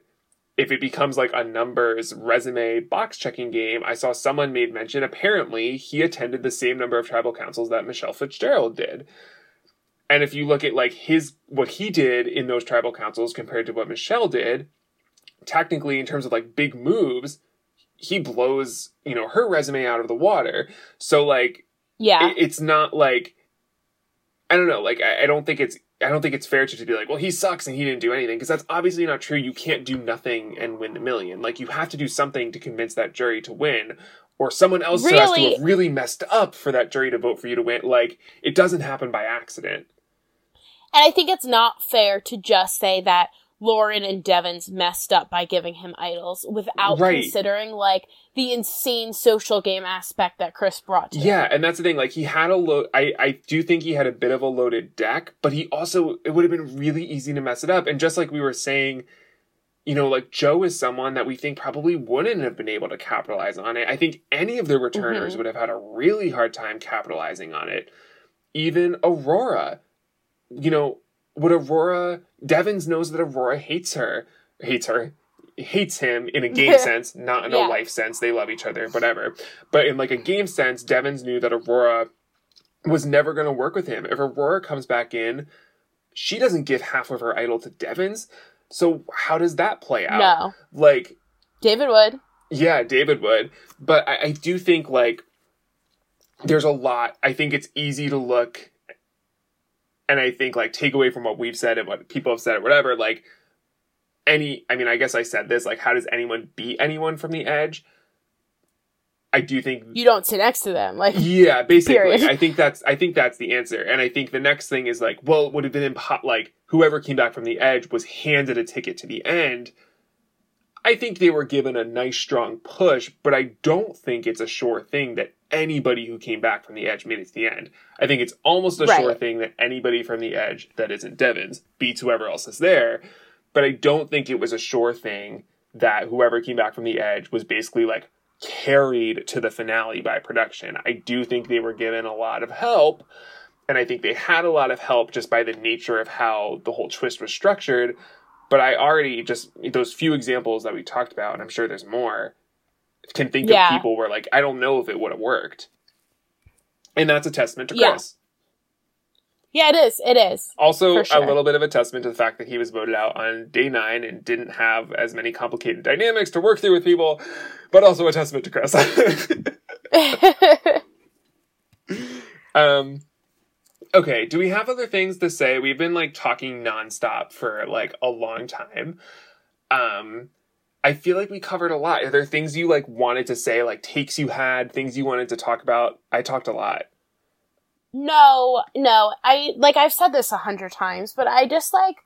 if it becomes like a numbers resume box checking game, I saw someone made mention apparently he attended the same number of tribal councils that Michelle Fitzgerald did. And if you look at like his what he did in those tribal councils compared to what Michelle did, technically in terms of like big moves, he blows, you know, her resume out of the water. So like Yeah. it, it's not like I don't know. Like I, I don't think it's I don't think it's fair to, to be like, well, he sucks and he didn't do anything because that's obviously not true. You can't do nothing and win a million. Like you have to do something to convince that jury to win, or someone else has to have really messed up for that jury to vote for you to win. Like it doesn't happen by accident. And I think it's not fair to just say that Lauren and Devens messed up by giving him idols without Right. considering like the insane social game aspect that Chris brought to. Yeah, and that's the thing. Like he had a load. I I do think he had a bit of a loaded deck, but he also it would have been really easy to mess it up. And just like we were saying, you know, like Joe is someone that we think probably wouldn't have been able to capitalize on it. I think any of the returners Mhm. would have had a really hard time capitalizing on it. Even Aurora, you know, would Aurora, Devens knows that Aurora hates her, hates her, hates him in a game sense, not in a life sense. They love each other, whatever. But in like a game sense, Devens knew that Aurora was never going to work with him. If Aurora comes back in, she doesn't give half of her idol to Devens. So how does that play out? No. Like, David would. yeah, David would. But I, I do think like there's a lot. I think it's easy to look and I think like take away from what we've said and what people have said or whatever, like any I mean, I guess I said this, like how does anyone beat anyone from the edge? I do think You don't sit next to them. Like yeah, basically. Period. I think that's I think that's the answer. And I think the next thing is like, well, it would have been impo- like whoever came back from the edge was handed a ticket to the end. I think they were given a nice strong push, but I don't think it's a sure thing that anybody who came back from the edge made it to the end. I think it's almost a Right. sure thing that anybody from the edge that isn't Devens beats whoever else is there. But I don't think it was a sure thing that whoever came back from the edge was basically like carried to the finale by production. I do think they were given a lot of help, and I think they had a lot of help just by the nature of how the whole twist was structured. But I already just those few examples that we talked about, and I'm sure there's more, can think Yeah. of people where like I don't know if it would have worked. And that's a testament to Yeah. Chris. Yeah, it is. It is. Also, sure. a little bit of a testament to the fact that he was voted out on day nine and didn't have as many complicated dynamics to work through with people, but also a testament to Chris. um, okay, do we have other things to say? We've been like talking nonstop for like a long time. Um, I feel like we covered a lot. Are there things you like wanted to say, like takes you had, things you wanted to talk about? I talked a lot. no, no. I like I've said this a hundred times, but I just like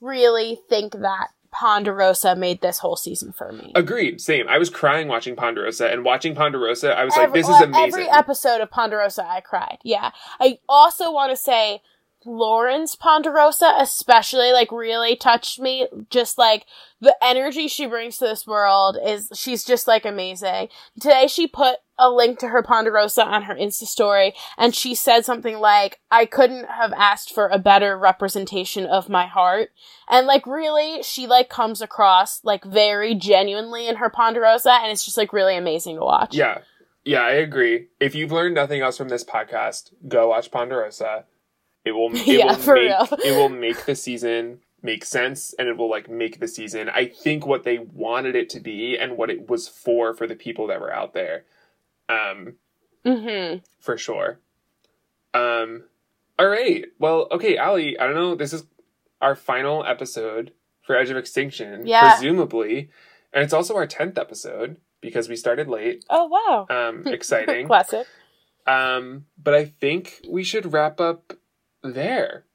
really think that Ponderosa made this whole season for me. Agreed. Same. I was crying watching Ponderosa, and watching Ponderosa, I was Every- like, "This is amazing." Every episode of Ponderosa, I cried. Yeah. I also want to say Lauren's Ponderosa, especially, like, really touched me. Just like the energy she brings to this world is, she's just like amazing. Today, she put a link to her Ponderosa on her Insta story, and she said something like, I couldn't have asked for a better representation of my heart. And like, really, she like comes across like very genuinely in her Ponderosa, and it's just like really amazing to watch. Yeah. Yeah, I agree. If you've learned nothing else from this podcast, go watch Ponderosa. It will it Yeah, will for make real. it will make the season make sense and it will like make the season I think what they wanted it to be and what it was for for the people that were out there. Um Mm-hmm. for sure. Um all right. Well, okay, Allie, I don't know, this is our final episode for Edge of Extinction, Yeah. presumably. And it's also our 10th episode because we started late. Oh wow. Um exciting. Classic. Um, but I think we should wrap up there.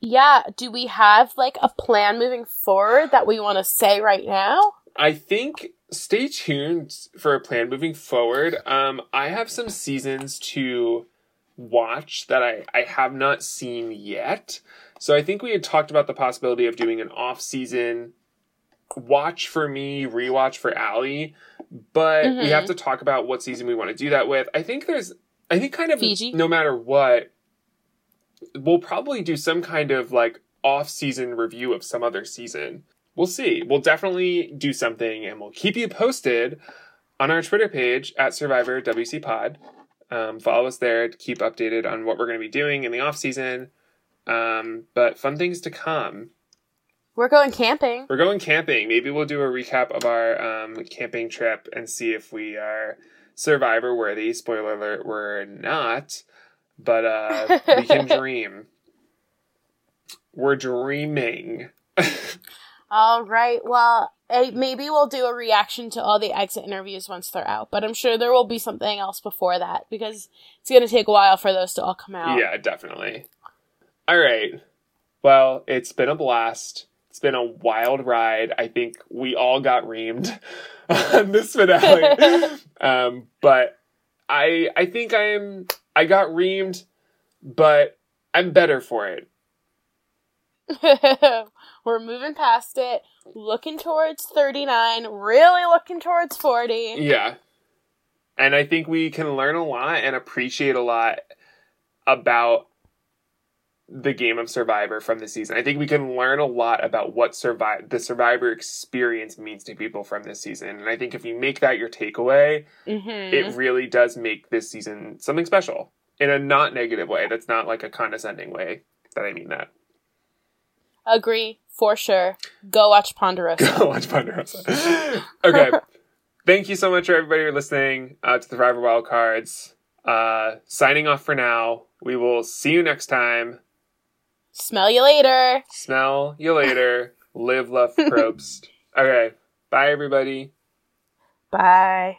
Yeah. Do we have like a plan moving forward that we want to say right now? I think stay tuned for a plan moving forward. Um, I have some seasons to watch that I, I have not seen yet. So I think we had talked about the possibility of doing an off season watch for me, rewatch for Allie. But we Mhm. have to talk about what season we want to do that with. I think there's I think kind of Fiji? no matter what, we'll probably do some kind of like off season review of some other season. We'll see. We'll definitely do something and we'll keep you posted on our Twitter page at Survivor WC Pod. Um, follow us there to keep updated on what we're going to be doing in the off season. Um, but fun things to come. We're going camping. We're going camping. Maybe we'll do a recap of our um, camping trip and see if we are survivor worthy. Spoiler alert, we're not. But uh, we can dream. We're dreaming. All right. Well, eh, maybe we'll do a reaction to all the exit interviews once they're out, but I'm sure there will be something else before that because it's going to take a while for those to all come out. Yeah, definitely. All right. Well, it's been a blast. It's been a wild ride. I think we all got reamed on this finale. um, but I I think I'm I got reamed, but I'm better for it. We're moving past it, looking towards 39, really looking towards 40. Yeah. And I think we can learn a lot and appreciate a lot about the game of Survivor from the season. I think we can learn a lot about what survive the Survivor experience means to people from this season. And I think if you make that your takeaway, hmm it really does make this season something special in a not negative way. That's not like a condescending way that I mean that. Agree, for sure. Go watch Ponderosa. Go watch Ponderosa. okay. Thank you so much for everybody for listening uh, to the Survivor Wildcards. Uh, signing off for now. We will see you next time. Smell you later. Smell you later. Live, love, probst. Okay. Bye, everybody. Bye.